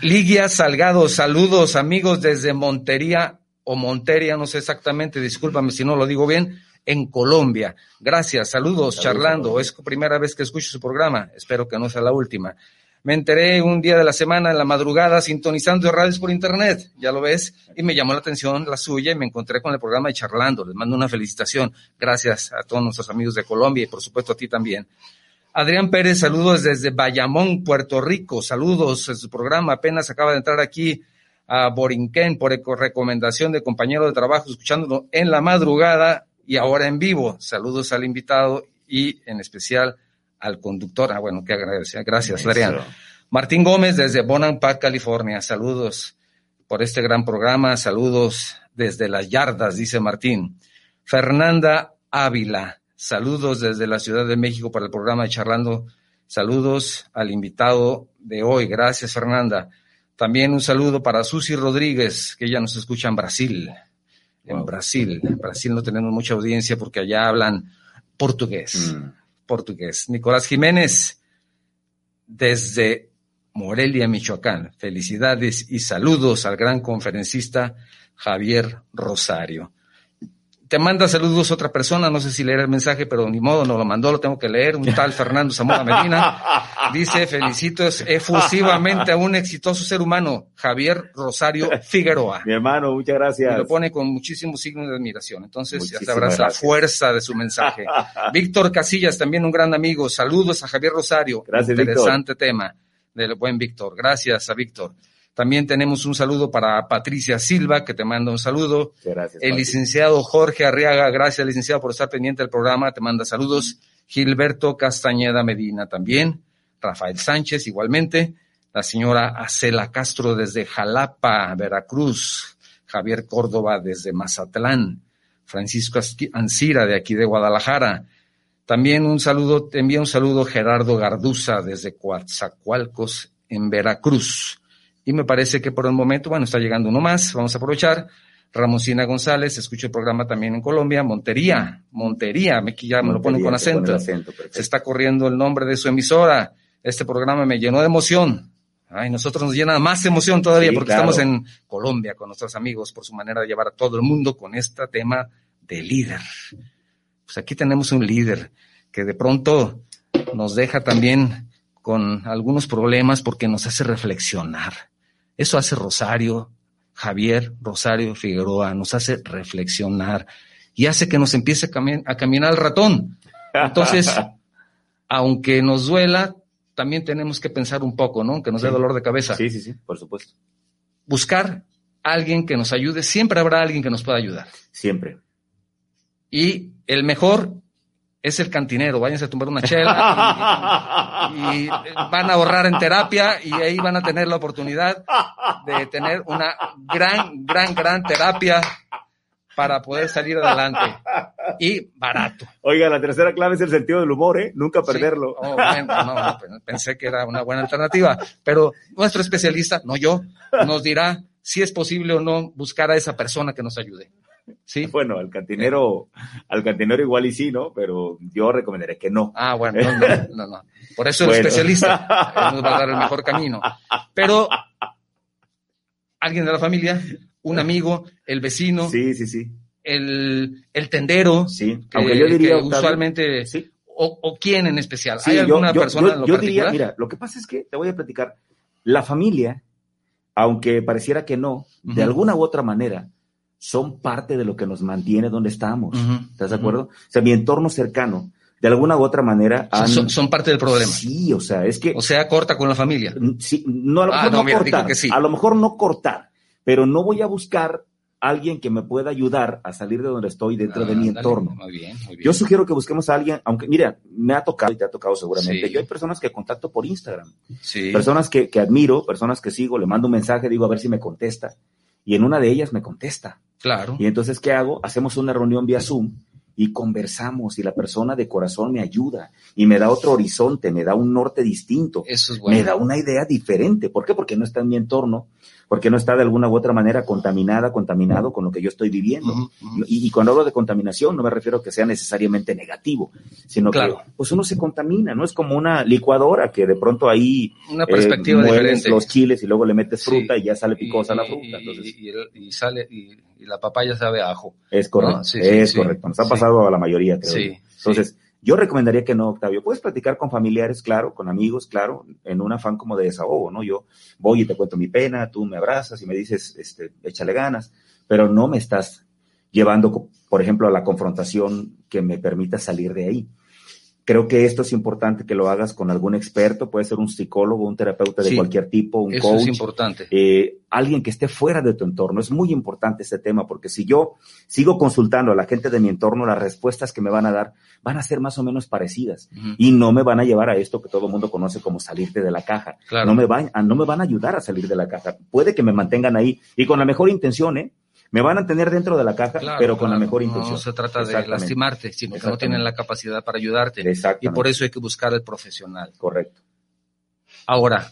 Ligia Salgado, saludos amigos desde Montería o Montería, no sé exactamente, discúlpame si no lo digo bien, en Colombia. Gracias, saludos, charlando. Es la primera vez que escucho su programa, espero que no sea la última. Me enteré un día de la semana, en la madrugada, sintonizando radios por internet, ya lo ves, y me llamó la atención la suya y me encontré con el programa de Charlando. Les mando una felicitación. Gracias a todos nuestros amigos de Colombia y por supuesto a ti también. Adrián Pérez, saludos desde Bayamón, Puerto Rico. Saludos en su programa. Apenas acaba de entrar aquí a Borinquen por recomendación de compañero de trabajo, escuchándolo en la madrugada y ahora en vivo. Saludos al invitado y en especial al conductor. Ah, bueno, que agradecer. Gracias, Adrián. Martín Gómez desde Bonampak, California. Saludos por este gran programa. Saludos desde las yardas, dice Martín. Fernanda Ávila. Saludos desde la Ciudad de México para el programa de Charlando. Saludos al invitado de hoy. Gracias, Fernanda. También un saludo para Susi Rodríguez, que ya nos escucha en Brasil. En Brasil. En Brasil no tenemos mucha audiencia porque allá hablan portugués. Mm portugués. Nicolás Jiménez, desde Morelia, Michoacán. Felicidades y saludos al gran conferencista Javier Rosario. Te manda saludos otra persona, no sé si leer el mensaje, pero ni modo, no lo mandó, lo tengo que leer. Un tal Fernando Zamora Medina dice: Felicito efusivamente a un exitoso ser humano, Javier Rosario Figueroa. Mi hermano, muchas gracias. Y lo pone con muchísimos signos de admiración. Entonces, ya sabrás la fuerza de su mensaje. Víctor Casillas, también un gran amigo. Saludos a Javier Rosario. Gracias, Interesante tema del buen Víctor. Gracias a Víctor. También tenemos un saludo para Patricia Silva, que te manda un saludo. Gracias. El licenciado Jorge Arriaga, gracias licenciado por estar pendiente del programa, te manda saludos. Gilberto Castañeda Medina también. Rafael Sánchez igualmente. La señora Acela Castro desde Jalapa, Veracruz. Javier Córdoba desde Mazatlán. Francisco Ancira de aquí de Guadalajara. También un saludo, te envía un saludo Gerardo Garduza desde Coatzacoalcos en Veracruz. Y me parece que por el momento, bueno, está llegando uno más, vamos a aprovechar. Ramoncina González, escucho el programa también en Colombia, Montería, Montería, me, ya me lo ponen con acento. Se está corriendo el nombre de su emisora. Este programa me llenó de emoción. Ay, nosotros nos llena más emoción todavía porque estamos en Colombia con nuestros amigos por su manera de llevar a todo el mundo con este tema de líder. Pues aquí tenemos un líder que de pronto nos deja también con algunos problemas porque nos hace reflexionar eso hace Rosario, Javier Rosario Figueroa, nos hace reflexionar y hace que nos empiece a, caminar el ratón. Entonces, aunque nos duela, también tenemos que pensar un poco, ¿no? Que nos dé dolor de cabeza. Sí, sí, sí, por supuesto. Buscar a alguien que nos ayude. Siempre habrá alguien que nos pueda ayudar. Siempre. Y el mejor es el cantinero, váyanse a tomar una chela y, van a ahorrar en terapia y ahí van a tener la oportunidad de tener una gran, gran, gran terapia para poder salir adelante y barato. Oiga, la tercera clave es el sentido del humor, ¿eh? Nunca perderlo. Oh, no, pensé que era una buena alternativa, pero nuestro especialista, no yo, nos dirá si es posible o no buscar a esa persona que nos ayude. Sí. Bueno, al cantinero, al cantinero igual y sí, ¿no? Pero yo recomendaré que no. Ah, bueno, no, no, no. Por eso el especialista nos va a dar el mejor camino. Pero alguien de la familia, un amigo, el vecino. Sí, sí, sí. El, el tendero. Sí, aunque yo diría. usualmente. Sí. O, o, quién en especial. ¿Hay alguna persona en lo yo diría, mira, lo que pasa es que te voy a platicar. La familia, aunque pareciera que no, de alguna u otra manera, son parte de lo que nos mantiene donde estamos. ¿Estás de acuerdo? O sea, mi entorno cercano, de alguna u otra manera. son, parte del problema. Sí, o sea, es que. O sea, corta con la familia. Sí, no, a lo ah, mejor no, cortar. A lo mejor no cortar, pero no voy a buscar alguien que me pueda ayudar a salir de donde estoy dentro de mi entorno. Muy bien, muy bien. Yo sugiero que busquemos a alguien, aunque, mira, me ha tocado y te ha tocado seguramente. Yo hay personas que contacto por Instagram. Sí. Personas que, que admiro, personas que sigo, le mando un mensaje, digo a ver si me contesta. Y en una de ellas me contesta. Claro. Y entonces, ¿qué hago? Hacemos una reunión vía Zoom y conversamos y la persona de corazón me ayuda y me da otro horizonte, me da un norte distinto. Eso es bueno. Me da una idea diferente. ¿Por qué? Porque no está en mi entorno, porque no está de alguna u otra manera contaminada, contaminado con lo que yo estoy viviendo. Y, cuando hablo de contaminación no me refiero a que sea necesariamente negativo, sino que pues uno se contamina, ¿no? Es como una licuadora que de pronto ahí una perspectiva eh, diferente. los chiles y luego le metes fruta y ya sale picosa la fruta. y, sale y la papaya sabe a ajo. Es correcto, es correcto. Nos ha pasado a la mayoría, creo. Sí, Entonces, Yo recomendaría que no, Octavio. Puedes platicar con familiares, claro, con amigos, claro, en un afán como de desahogo, ¿no? Yo voy y te cuento mi pena, tú me abrazas y me dices, este, échale ganas, pero no me estás llevando, por ejemplo, a la confrontación que me permita salir de ahí. Creo que esto es importante que lo hagas con algún experto, puede ser un psicólogo, un terapeuta de cualquier tipo, un eso coach. Es importante. Eh, alguien que esté fuera de tu entorno. Es muy importante este tema porque si yo sigo consultando a la gente de mi entorno, las respuestas que me van a dar van a ser más o menos parecidas y no me van a llevar a esto que todo el mundo conoce como salirte de la caja. No, me van, no me van a ayudar a salir de la caja. Puede que me mantengan ahí y con la mejor intención, ¿eh? Me van a tener dentro de la caja, pero con la mejor intención. No se trata de lastimarte, sino que no tienen la capacidad para ayudarte. Y por eso hay que buscar al profesional. Correcto. Ahora,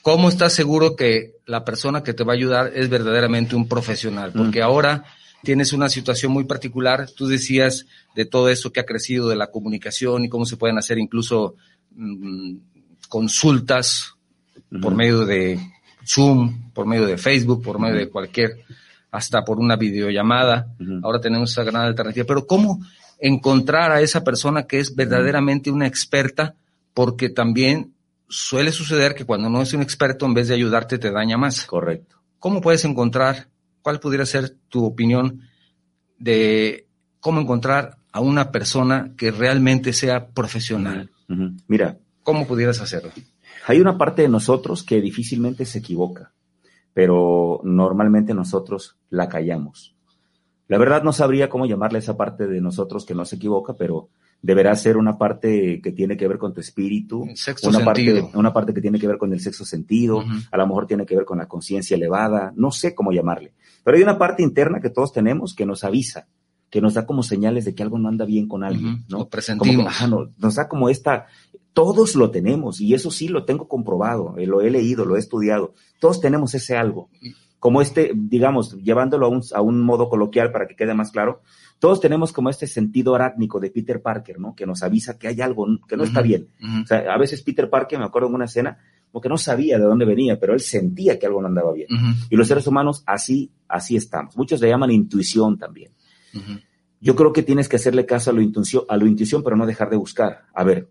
¿cómo estás seguro que la persona que te va a ayudar es verdaderamente un profesional? Porque ahora tienes una situación muy particular. Tú decías de todo eso que ha crecido de la comunicación y cómo se pueden hacer incluso mm, consultas por medio de Zoom, por medio de Facebook, por medio de cualquier hasta por una videollamada. Ahora tenemos esa gran alternativa. Pero ¿cómo encontrar a esa persona que es verdaderamente una experta? Porque también suele suceder que cuando no es un experto, en vez de ayudarte, te daña más. Correcto. ¿Cómo puedes encontrar, cuál pudiera ser tu opinión de cómo encontrar a una persona que realmente sea profesional? Mira. ¿Cómo pudieras hacerlo? Hay una parte de nosotros que difícilmente se equivoca pero normalmente nosotros la callamos. La verdad no sabría cómo llamarle esa parte de nosotros que no se equivoca, pero deberá ser una parte que tiene que ver con tu espíritu, una parte, una parte que tiene que ver con el sexo sentido, a lo mejor tiene que ver con la conciencia elevada, no sé cómo llamarle. Pero hay una parte interna que todos tenemos que nos avisa, que nos da como señales de que algo no anda bien con alguien, ¿no? Lo presentimos. nos da como esta, todos lo tenemos y eso sí lo tengo comprobado, eh, lo he leído, lo he estudiado. Todos tenemos ese algo. Como este, digamos, llevándolo a un, modo coloquial para que quede más claro, todos tenemos como este sentido arátnico de Peter Parker, ¿no? Que nos avisa que hay algo que no está bien. O sea, a veces Peter Parker, me acuerdo en una escena, como que no sabía de dónde venía, pero él sentía que algo no andaba bien. Y los seres humanos así, así estamos. Muchos le llaman intuición también. Yo creo que tienes que hacerle caso a lo, intuición, a lo intuición, pero no dejar de buscar. A ver,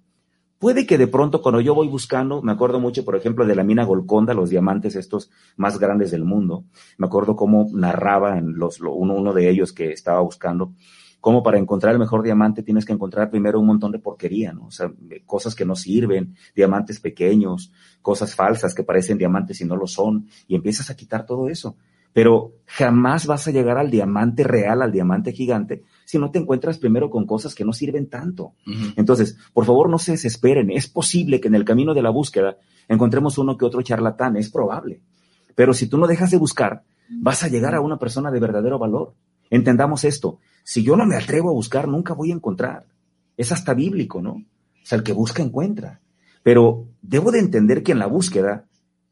Puede que de pronto cuando yo voy buscando, me acuerdo mucho, por ejemplo, de la mina Golconda, los diamantes estos más grandes del mundo. Me acuerdo cómo narraba en los, uno, uno de ellos que estaba buscando, cómo para encontrar el mejor diamante tienes que encontrar primero un montón de porquería, ¿no? O sea, cosas que no sirven, diamantes pequeños, cosas falsas que parecen diamantes y no lo son, y empiezas a quitar todo eso pero jamás vas a llegar al diamante real, al diamante gigante, si no te encuentras primero con cosas que no sirven tanto. Entonces, por favor, no se desesperen. Es posible que en el camino de la búsqueda encontremos uno que otro charlatán, es probable. Pero si tú no dejas de buscar, vas a llegar a una persona de verdadero valor. Entendamos esto. Si yo no me atrevo a buscar, nunca voy a encontrar. Es hasta bíblico, ¿no? O sea, el que busca encuentra. Pero debo de entender que en la búsqueda,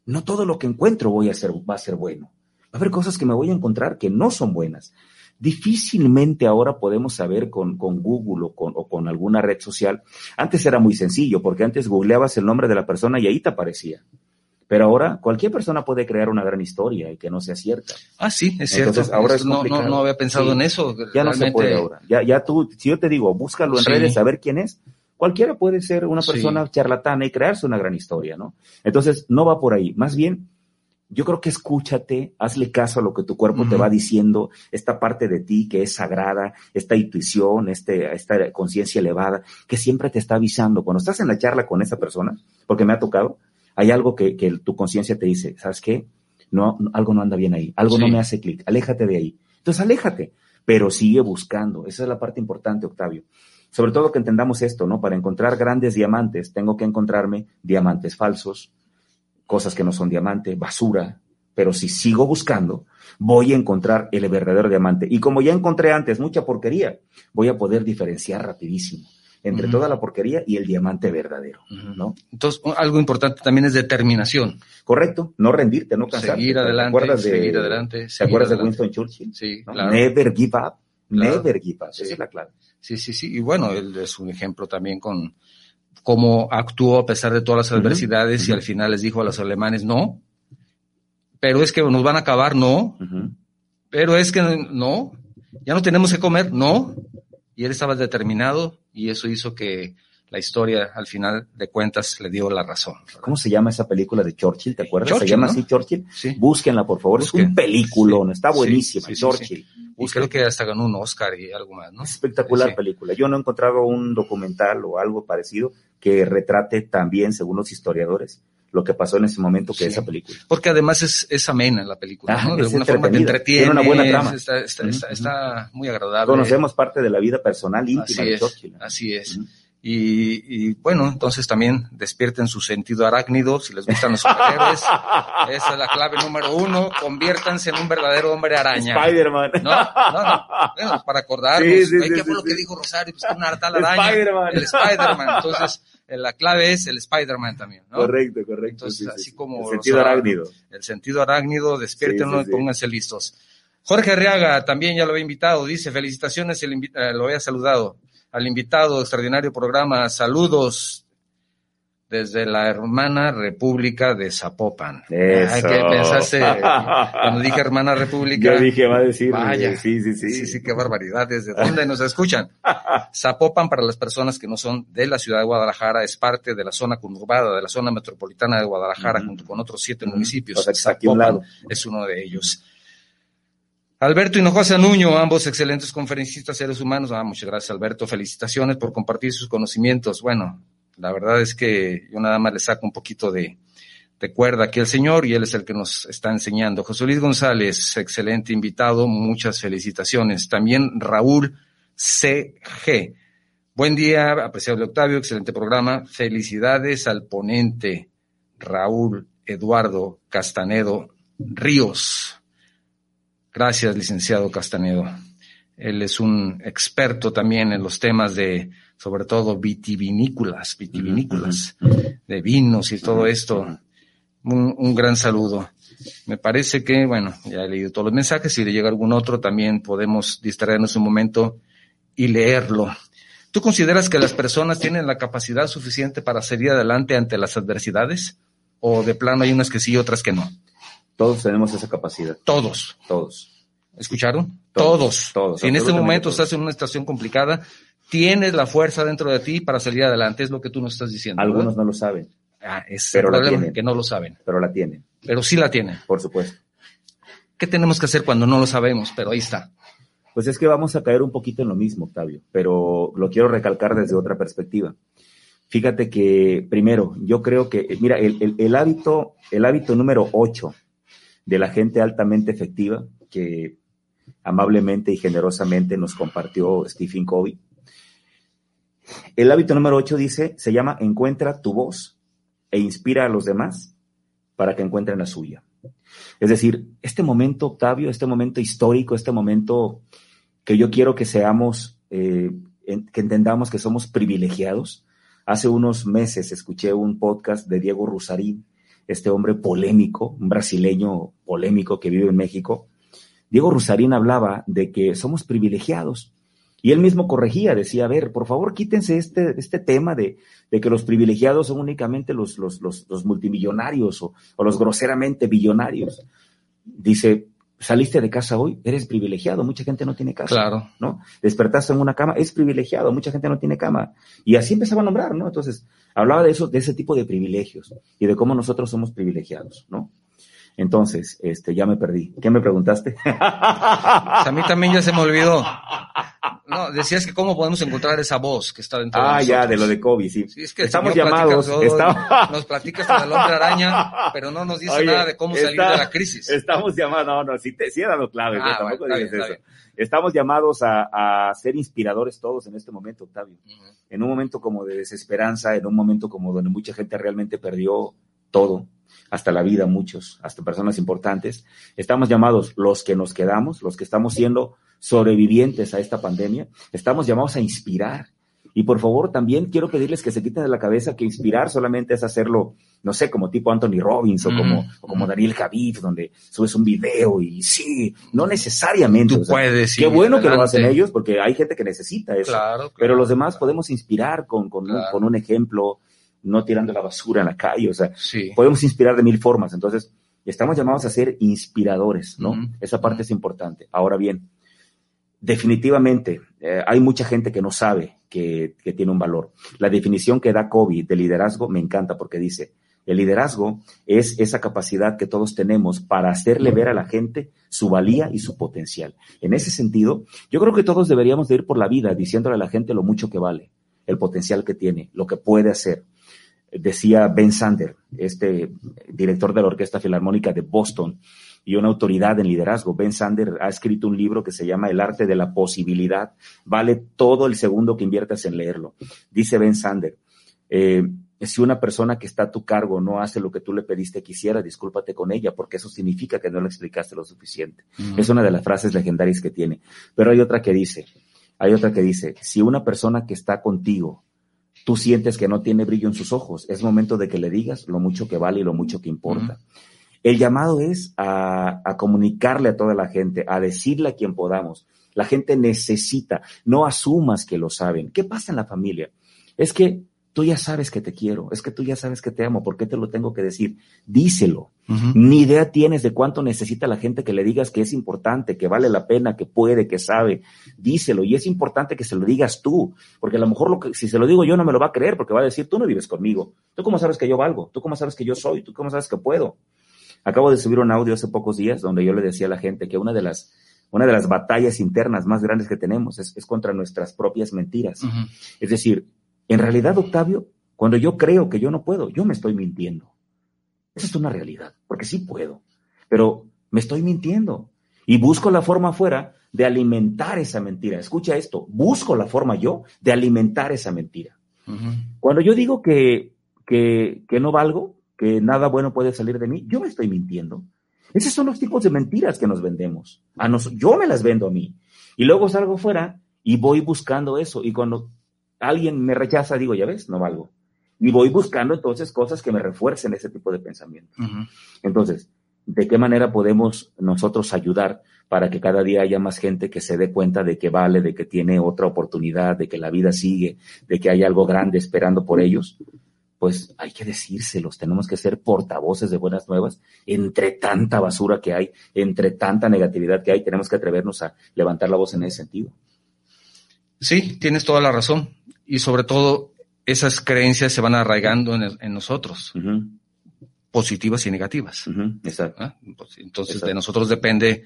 no todo lo que encuentro voy a va a ser bueno va a haber cosas que me voy a encontrar que no son buenas. Difícilmente ahora podemos saber con, Google o con, o con, alguna red social. Antes era muy sencillo, porque antes googleabas el nombre de la persona y ahí te aparecía. Pero ahora cualquier persona puede crear una gran historia y que no sea cierta. Ah, sí, es cierto. ahora no, no, había pensado en eso. Ya no se puede ahora. Ya, ya tú, si yo te digo, búscalo en redes, a ver quién es, cualquiera puede ser una persona charlatana y crearse una gran historia, ¿no? Entonces, no va por ahí. Más bien, yo creo que escúchate, hazle caso a lo que tu cuerpo te va diciendo, esta parte de ti que es sagrada, esta intuición, este, esta conciencia elevada, que siempre te está avisando. Cuando estás en la charla con esa persona, porque me ha tocado, hay algo que, que tu conciencia te dice, ¿sabes qué? No, algo no anda bien ahí, algo no me hace clic, aléjate de ahí. Entonces, aléjate, pero sigue buscando. Esa es la parte importante, Octavio. Sobre todo que entendamos esto, ¿no? Para encontrar grandes diamantes, tengo que encontrarme diamantes falsos, cosas que no son diamante, basura, pero si sigo buscando, voy a encontrar el verdadero diamante. Y como ya encontré antes mucha porquería, voy a poder diferenciar rapidísimo entre toda la porquería y el diamante verdadero, ¿no? Entonces, algo importante también es determinación. Correcto, no rendirte, no cansarte. Seguir adelante, de, seguir adelante. ¿Te acuerdas de Winston Churchill? Sí, claro. Never give up, never give up, esa es la clave. Sí, sí, sí, y bueno, él es un ejemplo también con cómo actuó a pesar de todas las adversidades y al final les dijo a los alemanes, no, pero es que nos van a acabar, no, pero es que no, ya no tenemos que comer, no, y él estaba determinado y eso hizo que la historia al final de cuentas le dio la razón. ¿Cómo se llama esa película de Churchill? ¿Te acuerdas? Churchill, se llama ¿no? así Churchill. Sí. Búsquenla, por favor. Busquen. Es un película, Sí. está buenísima, sí, Churchill. Y creo que hasta ganó un Oscar y algo más, ¿no? Es espectacular Sí. película. Yo no he encontrado un documental o algo parecido que retrate también, según los historiadores, lo que pasó en ese momento que Sí. esa película. Porque además es, es amena la película, Ah, ¿no? De es alguna forma te entretiene. Tiene una buena trama. Está, está- está- muy agradable. Conocemos parte de la vida personal íntima Así de es, Churchill. así es. Y, y, bueno, entonces también despierten su sentido arácnido, si les gustan los superhéroes. Esa es la clave número uno, conviértanse en un verdadero hombre araña. Spider-Man. No, no, no. Bueno, para acordarnos, Sí, sí, ¿qué sí, fue lo que dijo Rosario? Pues una araña. Spider-Man. El Spider-Man. Entonces, eh, la clave es el Spider-Man también, ¿no? Correcto, correcto. Entonces, sí, sí, así sí. como El sentido arácnido. El sentido arácnido, despiértenlo y pónganse listos. Jorge Arriaga también ya lo había invitado, dice, felicitaciones, el eh, lo había saludado al invitado, extraordinario programa, saludos desde la hermana República de Zapopan. Eso. Ay, ¿Qué pensaste cuando dije hermana República? Yo dije, va a decir. Vaya. Sí, sí, sí. Sí, sí, qué barbaridad. ¿Desde dónde nos escuchan? Zapopan, para las personas que no son de la ciudad de Guadalajara, es parte de la zona conurbada, de la zona metropolitana de Guadalajara, junto con otros siete municipios. O sea, un Zapopan es uno de ellos. Alberto Hinojosa Nuño, ambos excelentes conferencistas seres humanos. Ah, muchas gracias, Alberto. Felicitaciones por compartir sus conocimientos. Bueno, la verdad es que yo nada más le saco un poquito de, de cuerda aquí al señor y él es el que nos está enseñando. José Luis González, excelente invitado, muchas felicitaciones. También Raúl CG. Buen día, apreciable Octavio, excelente programa. Felicidades al ponente Raúl Eduardo Castanedo Ríos. Gracias, licenciado Castanedo. Él es un experto también en los temas de, sobre todo, vitivinícolas, vitivinícolas, de vinos y todo esto. Un, un gran saludo. Me parece que, bueno, ya he leído todos los mensajes. Si le llega algún otro, también podemos distraernos un momento y leerlo. ¿Tú consideras que las personas tienen la capacidad suficiente para salir adelante ante las adversidades? ¿O de plano hay unas que sí y otras que no? Todos tenemos esa capacidad. Todos. Todos. ¿Escucharon? Todos, Todos. todos, Si en este momento todos. estás en una situación complicada, tienes la fuerza dentro de ti para salir adelante, es lo que tú nos estás diciendo. ¿verdad? Algunos no lo saben, Ah, es pero el la problema, tienen. que no lo saben, pero la tienen, pero sí la tienen. por supuesto. ¿Qué tenemos que hacer cuando no lo sabemos? Pero ahí está. Pues es que vamos a caer un poquito en lo mismo, Octavio, pero lo quiero recalcar desde otra perspectiva. Fíjate que, primero, yo creo que, mira, el, el- el hábito, el hábito número 8 de la gente altamente efectiva, que amablemente y generosamente nos compartió Stephen Covey. El hábito número 8 dice, se llama Encuentra tu voz e inspira a los demás para que encuentren la suya. Es decir, este momento, Octavio, este momento histórico, este momento que yo quiero que seamos, eh, que entendamos que somos privilegiados. Hace unos meses escuché un podcast de Diego Rusarín, este hombre polémico, un brasileño polémico que vive en México. Diego Rusarín hablaba de que somos privilegiados. Y él mismo corregía, decía, a ver, por favor, quítense este, este tema de, de que los privilegiados son únicamente los, los, los, multimillonarios o, o los groseramente billonarios. Dice, saliste de casa hoy, eres privilegiado, mucha gente no tiene casa. Claro. ¿no? Despertaste en una cama, es privilegiado, mucha gente no tiene cama. Y así empezaba a nombrar, ¿no? Entonces, hablaba de eso, de ese tipo de privilegios y de cómo nosotros somos privilegiados, ¿no? Entonces, este, ya me perdí. ¿Qué me preguntaste? Pues a mí también ya se me olvidó. No, decías que cómo podemos encontrar esa voz que está dentro de ah, nosotros. ya, de lo de COVID, sí. Sí, es que el estamos platica llamados, nos platica hasta del hombre araña, pero no nos dice Oye, nada de cómo salir de la crisis. estamos llamados, no, no, sí, te, sí he dado claves, Ah, ¿no? tampoco digas eso. bien. Estamos llamados a, a ser inspiradores todos en este momento, Octavio. En un momento como de desesperanza, en un momento como donde mucha gente realmente perdió todo, hasta la vida muchos, hasta personas importantes, estamos llamados los que nos quedamos, los que estamos siendo sobrevivientes a esta pandemia, estamos llamados a inspirar. Y por favor, también quiero pedirles que se quiten de la cabeza que inspirar solamente es hacerlo, no sé, como tipo Anthony Robbins o Mm, como, o como. Daniel Javid, donde subes un video y sí, no necesariamente. Tú o sea, puedes. qué bueno que lo hacen ellos, porque hay gente que necesita eso. Claro, claro, Pero los demás claro. podemos inspirar con, con, un, Claro. con un ejemplo, no tirando la basura en la calle, o sea, Sí. podemos inspirar de mil formas. Entonces, estamos llamados a ser inspiradores, ¿no? Esa parte es importante. Ahora bien, definitivamente eh, hay mucha gente que no sabe que, que, tiene un valor. La definición que da Kobe de liderazgo me encanta porque dice, el liderazgo es esa capacidad que todos tenemos para hacerle ver a la gente su valía y su potencial. En ese sentido, yo creo que todos deberíamos de ir por la vida diciéndole a la gente lo mucho que vale, el potencial que tiene, lo que puede hacer. Decía Ben Sander, este director de la Orquesta Filarmónica de Boston y una autoridad en liderazgo. Ben Sander ha escrito un libro que se llama El arte de la posibilidad. Vale todo el segundo que inviertas en leerlo. Dice Ben Sander, eh, si una persona que está a tu cargo no hace lo que tú le pediste que hiciera, discúlpate con ella, porque eso significa que no le explicaste lo suficiente. Es una de las frases legendarias que tiene. Pero hay otra que dice, hay otra que dice, si una persona que está contigo, tú sientes que no tiene brillo en sus ojos, es momento de que le digas lo mucho que vale y lo mucho que importa. El llamado es a, a comunicarle a toda la gente, a decirle a quien podamos. La gente necesita, no asumas que lo saben. ¿Qué pasa en la familia? Es que tú ya sabes que te quiero, es que tú ya sabes que te amo, ¿por qué te lo tengo que decir? Díselo. Ni idea tienes de cuánto necesita la gente que le digas que es importante, que vale la pena, que puede, que sabe. Díselo. Y es importante que se lo digas tú, porque a lo mejor lo que, si se lo digo yo no me lo va a creer, porque va a decir, tú no vives conmigo. ¿Tú cómo sabes que yo valgo? ¿Tú cómo sabes que yo soy? ¿Tú cómo sabes que puedo? Acabo de subir un audio hace pocos días donde yo le decía a la gente que una de las una de las batallas internas más grandes que tenemos es, contra nuestras propias mentiras. Es decir, en realidad, Octavio, cuando yo creo que yo no puedo, yo me estoy mintiendo. Esa es una realidad, porque sí puedo, pero me estoy mintiendo. Y busco la forma afuera de alimentar esa mentira. Escucha esto, busco la forma yo de alimentar esa mentira. Cuando yo digo que, que, que no valgo, que nada bueno puede salir de mí, yo me estoy mintiendo. Esos son los tipos de mentiras que nos vendemos. A nos, yo me las vendo a mí. Y luego salgo fuera y voy buscando eso. Y cuando alguien me rechaza, digo, ya ves, no valgo. Y voy buscando entonces cosas que me refuercen ese tipo de pensamiento. Entonces, ¿de qué manera podemos nosotros ayudar para que cada día haya más gente que se dé cuenta de que vale, de que tiene otra oportunidad, de que la vida sigue, de que hay algo grande esperando por ellos? Pues hay que decírselos, tenemos que ser portavoces de buenas nuevas entre tanta basura que hay, entre tanta negatividad que hay, tenemos que atrevernos a levantar la voz en ese sentido. Sí, tienes toda la razón y sobre todo esas creencias se van arraigando en, nosotros, positivas y negativas. Exacto. ¿Ah? Pues, entonces de nosotros depende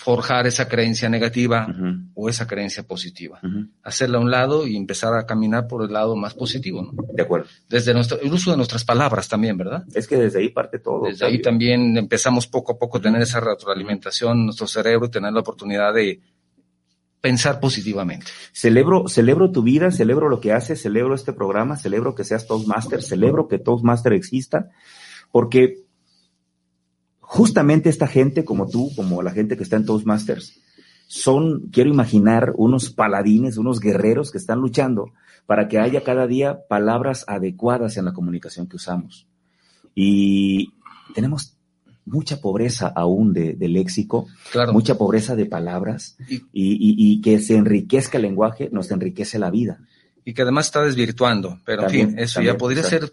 forjar esa creencia negativa o esa creencia positiva, hacerla a un lado y empezar a caminar por el lado más positivo. ¿no? De acuerdo. Desde nuestro, el uso de nuestras palabras también, ¿verdad? Es que desde ahí parte todo. Desde ahí también empezamos poco a poco a tener esa retroalimentación en nuestro cerebro y tener la oportunidad de pensar positivamente. Celebro, celebro tu vida, celebro lo que haces, celebro este programa, celebro que seas Toastmaster, celebro que Toastmaster exista, porque justamente esta gente como tú, como la gente que está en Toastmasters, son, quiero imaginar, unos paladines, unos guerreros que están luchando para que haya cada día palabras adecuadas en la comunicación que usamos. Y tenemos mucha pobreza aún de, léxico, mucha pobreza de palabras y, que se enriquezca el lenguaje nos enriquece la vida. Y que además está desvirtuando, pero en fin, eso ya podría ser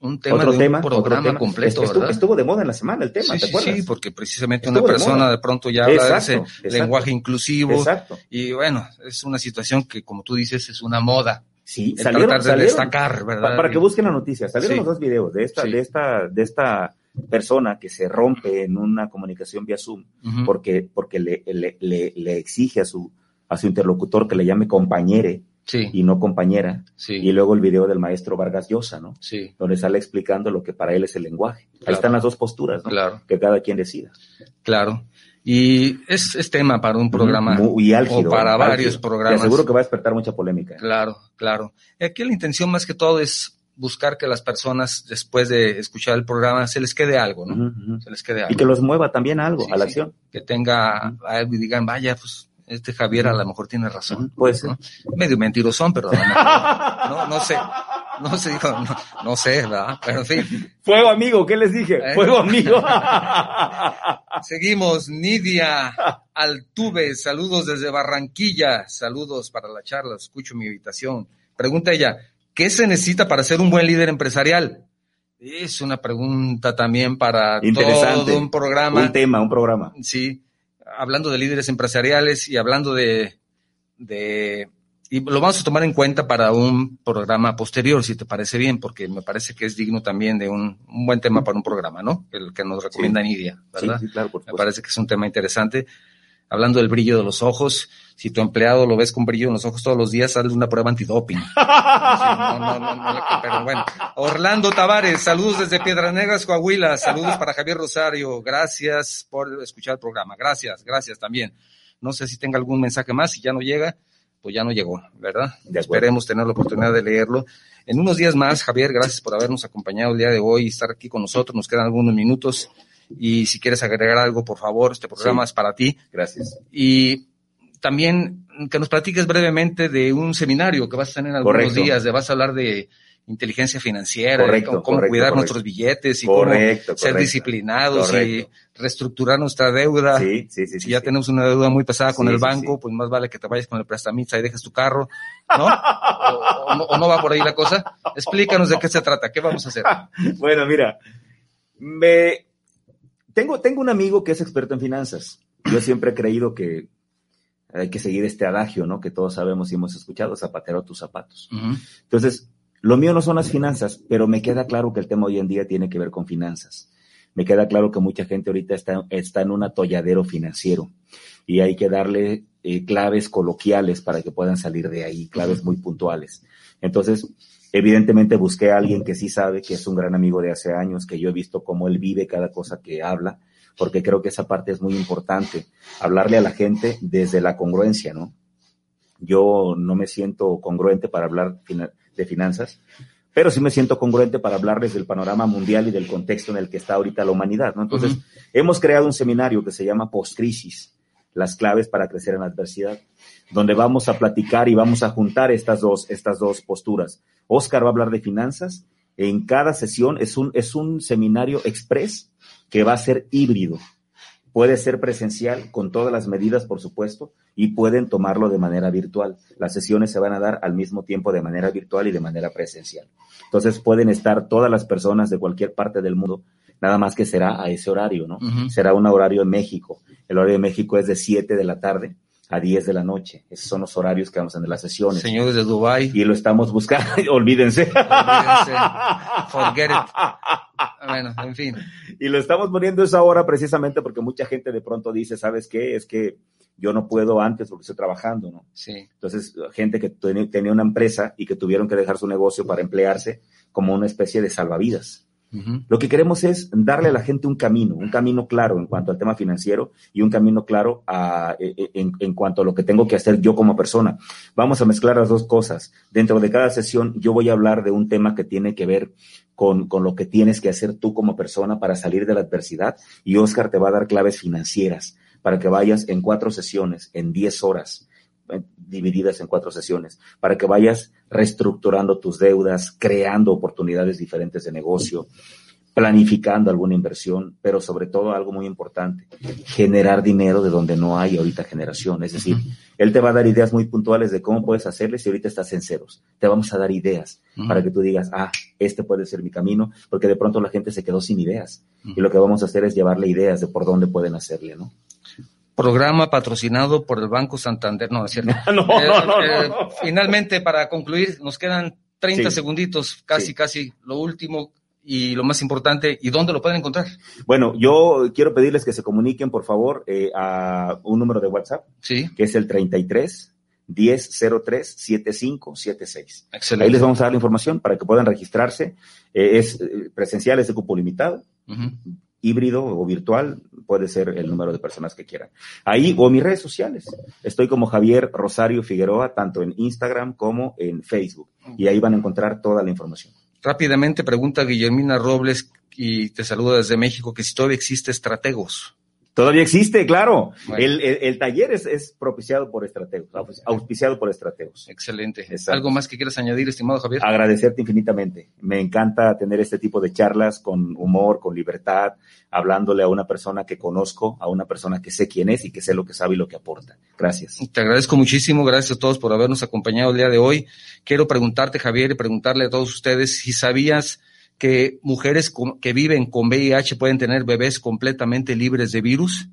un tema de un programa completo, estuvo, de moda en la semana el tema, sí, ¿te acuerdas? Sí, porque precisamente una persona de, pronto ya habla de ese lenguaje inclusivo. Exacto. Y bueno, es una situación que, como tú dices, es una moda. Sí, salieron, de destacar, ¿verdad? Para, que busquen la noticia, salieron los dos videos de esta, de esta, de esta persona que se rompe en una comunicación vía Zoom porque, porque le, le, le, exige a su, a su interlocutor que le llame compañere y no compañera. Y luego el video del maestro Vargas Llosa, ¿no? Donde sale explicando lo que para él es el lenguaje. Ahí están las dos posturas, ¿no? Claro. Que cada quien decida. Claro. Y es, es tema para un programa. Muy álgido. O para varios programas. Te aseguro que va a despertar mucha polémica. Claro, claro. Aquí la intención más que todo es buscar que las personas, después de escuchar el programa, se les quede algo, ¿no? Se les quede algo. Y que los mueva también algo, a la acción. Que tenga algo y digan, vaya, pues este Javier a lo mejor tiene razón. Pues Medio mentirosón, pero no, no sé. No sé, no, no, sé, ¿verdad? Pero en fin. Fuego amigo, ¿qué les dije? ¿Eh? Fuego amigo. Seguimos, Nidia Altuve, saludos desde Barranquilla, saludos para la charla, escucho mi invitación. Pregunta ella, ¿Qué se necesita para ser un buen líder empresarial? Es una pregunta también para todo un programa. Un tema, un programa. Sí, hablando de líderes empresariales y hablando de de y lo vamos a tomar en cuenta para un programa posterior, si te parece bien, porque me parece que es digno también de un, un buen tema para un programa, ¿no? El que nos recomienda Nidia, ¿verdad? Sí, sí, claro, por me parece que es un tema interesante. Hablando del brillo de los ojos, si tu empleado lo ves con brillo en los ojos todos los días, hazle una prueba antidoping. no, no, no, no, pero bueno. Orlando Tavares, saludos desde Piedras Negras, Coahuila. Saludos para Javier Rosario. Gracias por escuchar el programa. Gracias, gracias también. No sé si tenga algún mensaje más, si ya no llega pues ya no llegó, ¿verdad? Esperemos tener la oportunidad de leerlo. En unos días más, Javier, gracias por habernos acompañado el día de hoy y estar aquí con nosotros. Nos quedan algunos minutos y si quieres agregar algo, por favor, este programa es para ti. Gracias. Y también que nos platiques brevemente de un seminario que vas a tener algunos Correcto. días, de vas a hablar de inteligencia financiera, Correcto, cómo, correcto, cuidar nuestros billetes y cómo ser disciplinados y reestructurar nuestra deuda. Sí, sí, sí. Si ya tenemos una deuda muy pesada con el banco, pues más vale que te vayas con el prestamista y dejes tu carro, ¿no? o, o no o no va por ahí la cosa. Explícanos de qué se trata, qué vamos a hacer. Bueno, mira, me tengo, tengo un amigo que es experto en finanzas. Yo siempre he creído que hay que seguir este adagio, ¿no? Que todos sabemos y hemos escuchado, zapatero tus zapatos. Entonces, lo mío no son las finanzas, pero me queda claro que el tema hoy en día tiene que ver con finanzas. Me queda claro que mucha gente ahorita está, está en un atolladero financiero y hay que darle eh, claves coloquiales para que puedan salir de ahí, claves muy puntuales. Entonces, evidentemente busqué a alguien que sí sabe, que es un gran amigo de hace años, que yo he visto cómo él vive cada cosa que habla, porque creo que esa parte es muy importante, hablarle a la gente desde la congruencia, ¿no? Yo no me siento congruente para hablar de finanzas, pero sí me siento congruente para hablarles del panorama mundial y del contexto en el que está ahorita la humanidad, ¿no? Entonces, hemos creado un seminario que se llama Postcrisis, las claves para crecer en la adversidad, donde vamos a platicar y vamos a juntar estas dos, estas dos posturas. Oscar va a hablar de finanzas. En cada sesión es un, es un seminario express que va a ser híbrido. Puede ser presencial con todas las medidas, por supuesto, y pueden tomarlo de manera virtual. Las sesiones se van a dar al mismo tiempo de manera virtual y de manera presencial. Entonces pueden estar todas las personas de cualquier parte del mundo, nada más que será a ese horario, ¿no? Será un horario en México. El horario de México es de 7 de la tarde a 10 de la noche. Esos son los horarios que vamos a tener las sesiones. Señores de Dubai, Y lo estamos buscando, olvídense. Olvídense. Forget it. bueno, en fin. Y lo estamos poniendo esa hora precisamente porque mucha gente de pronto dice, ¿sabes qué? Es que yo no puedo antes porque estoy trabajando, ¿no? Sí. Entonces, gente que ten- tenía una empresa y que tuvieron que dejar su negocio para emplearse como una especie de salvavidas. Lo que queremos es darle a la gente un camino, un camino claro en cuanto al tema financiero y un camino claro e- e- en, cuanto a lo que tengo que hacer yo como persona. Vamos a mezclar las dos cosas. Dentro de cada sesión yo voy a hablar de un tema que tiene que ver con, con lo que tienes que hacer tú como persona para salir de la adversidad y Oscar te va a dar claves financieras para que vayas en cuatro sesiones, en diez horas divididas en cuatro sesiones, para que vayas reestructurando tus deudas, creando oportunidades diferentes de negocio, planificando alguna inversión, pero sobre todo algo muy importante, generar dinero de donde no hay ahorita generación. Es decir, él te va a dar ideas muy puntuales de cómo puedes hacerle si ahorita estás en ceros. Te vamos a dar ideas para que tú digas, ah, este puede ser mi camino, porque de pronto la gente se quedó sin ideas. Y lo que vamos a hacer es llevarle ideas de por dónde pueden hacerle, ¿no? Programa patrocinado por el Banco Santander. No, es cierto. No, Eh, no, no, eh, no. Finalmente, para concluir, nos quedan 30 Sí. segunditos, casi, Sí. casi lo último y lo más importante. ¿Y dónde lo pueden encontrar? Bueno, yo quiero pedirles que se comuniquen, por favor, eh, a un número de WhatsApp, Sí, que es el 33 1003 7576. Ahí excelente. les vamos a dar la información para que puedan registrarse. Eh, es eh, presencial, es de cupo limitado, Ujú. Híbrido o virtual, puede ser el número de personas que quieran. Ahí o mis redes sociales. Estoy como Javier Rosario Figueroa, tanto en Instagram como en Facebook. Y ahí van a encontrar toda la información. Rápidamente pregunta Guillermina Robles y te saluda desde México que si todavía existe estrategos. Todavía existe, claro. Bueno. El, el- el taller es, es propiciado por estrategos, aus- auspiciado por estrategos. Excelente. Exacto. ¿Algo más que quieras añadir, estimado Javier? Agradecerte infinitamente. Me encanta tener este tipo de charlas con humor, con libertad, hablándole a una persona que conozco, a una persona que sé quién es y que sé lo que sabe y lo que aporta. Gracias. Te agradezco muchísimo, gracias a todos por habernos acompañado el día de hoy. Quiero preguntarte, Javier, y preguntarle a todos ustedes si sabías que mujeres que viven con VIH pueden tener bebés completamente libres de virus.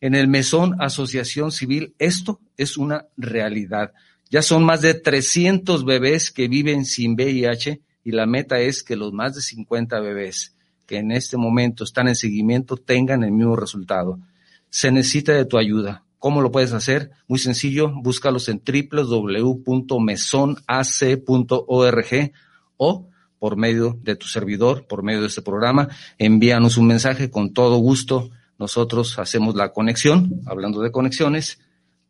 En el Mesón Asociación Civil, esto es una realidad. Ya son más de 300 bebés que viven sin VIH y la meta es que los más de 50 bebés que en este momento están en seguimiento tengan el mismo resultado. Se necesita de tu ayuda. ¿Cómo lo puedes hacer? Muy sencillo, búscalos en www.mesonac.org o por medio de tu servidor, por medio de este programa, envíanos un mensaje con todo gusto. Nosotros hacemos la conexión, hablando de conexiones,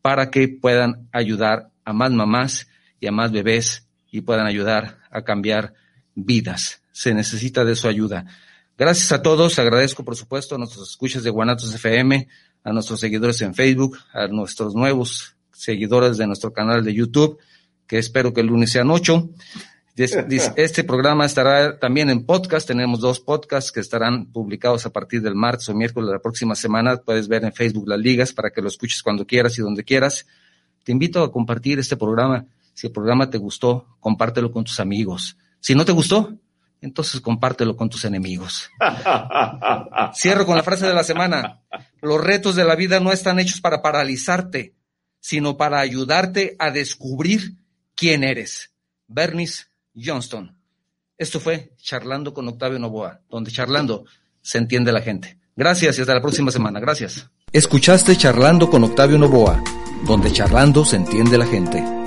para que puedan ayudar a más mamás y a más bebés y puedan ayudar a cambiar vidas. Se necesita de su ayuda. Gracias a todos. Agradezco, por supuesto, a nuestros escuchas de Guanatos FM, a nuestros seguidores en Facebook, a nuestros nuevos seguidores de nuestro canal de YouTube, que espero que el lunes sean ocho. Este programa estará también en podcast. Tenemos dos podcasts que estarán publicados a partir del martes o miércoles de la próxima semana. Puedes ver en Facebook las ligas para que lo escuches cuando quieras y donde quieras. Te invito a compartir este programa. Si el programa te gustó, compártelo con tus amigos. Si no te gustó, entonces compártelo con tus enemigos. Cierro con la frase de la semana. Los retos de la vida no están hechos para paralizarte, sino para ayudarte a descubrir quién eres. Bernice Johnston. Esto fue Charlando con Octavio Novoa, donde charlando se entiende la gente. Gracias y hasta la próxima semana. Gracias. Escuchaste Charlando con Octavio Novoa, donde charlando se entiende la gente.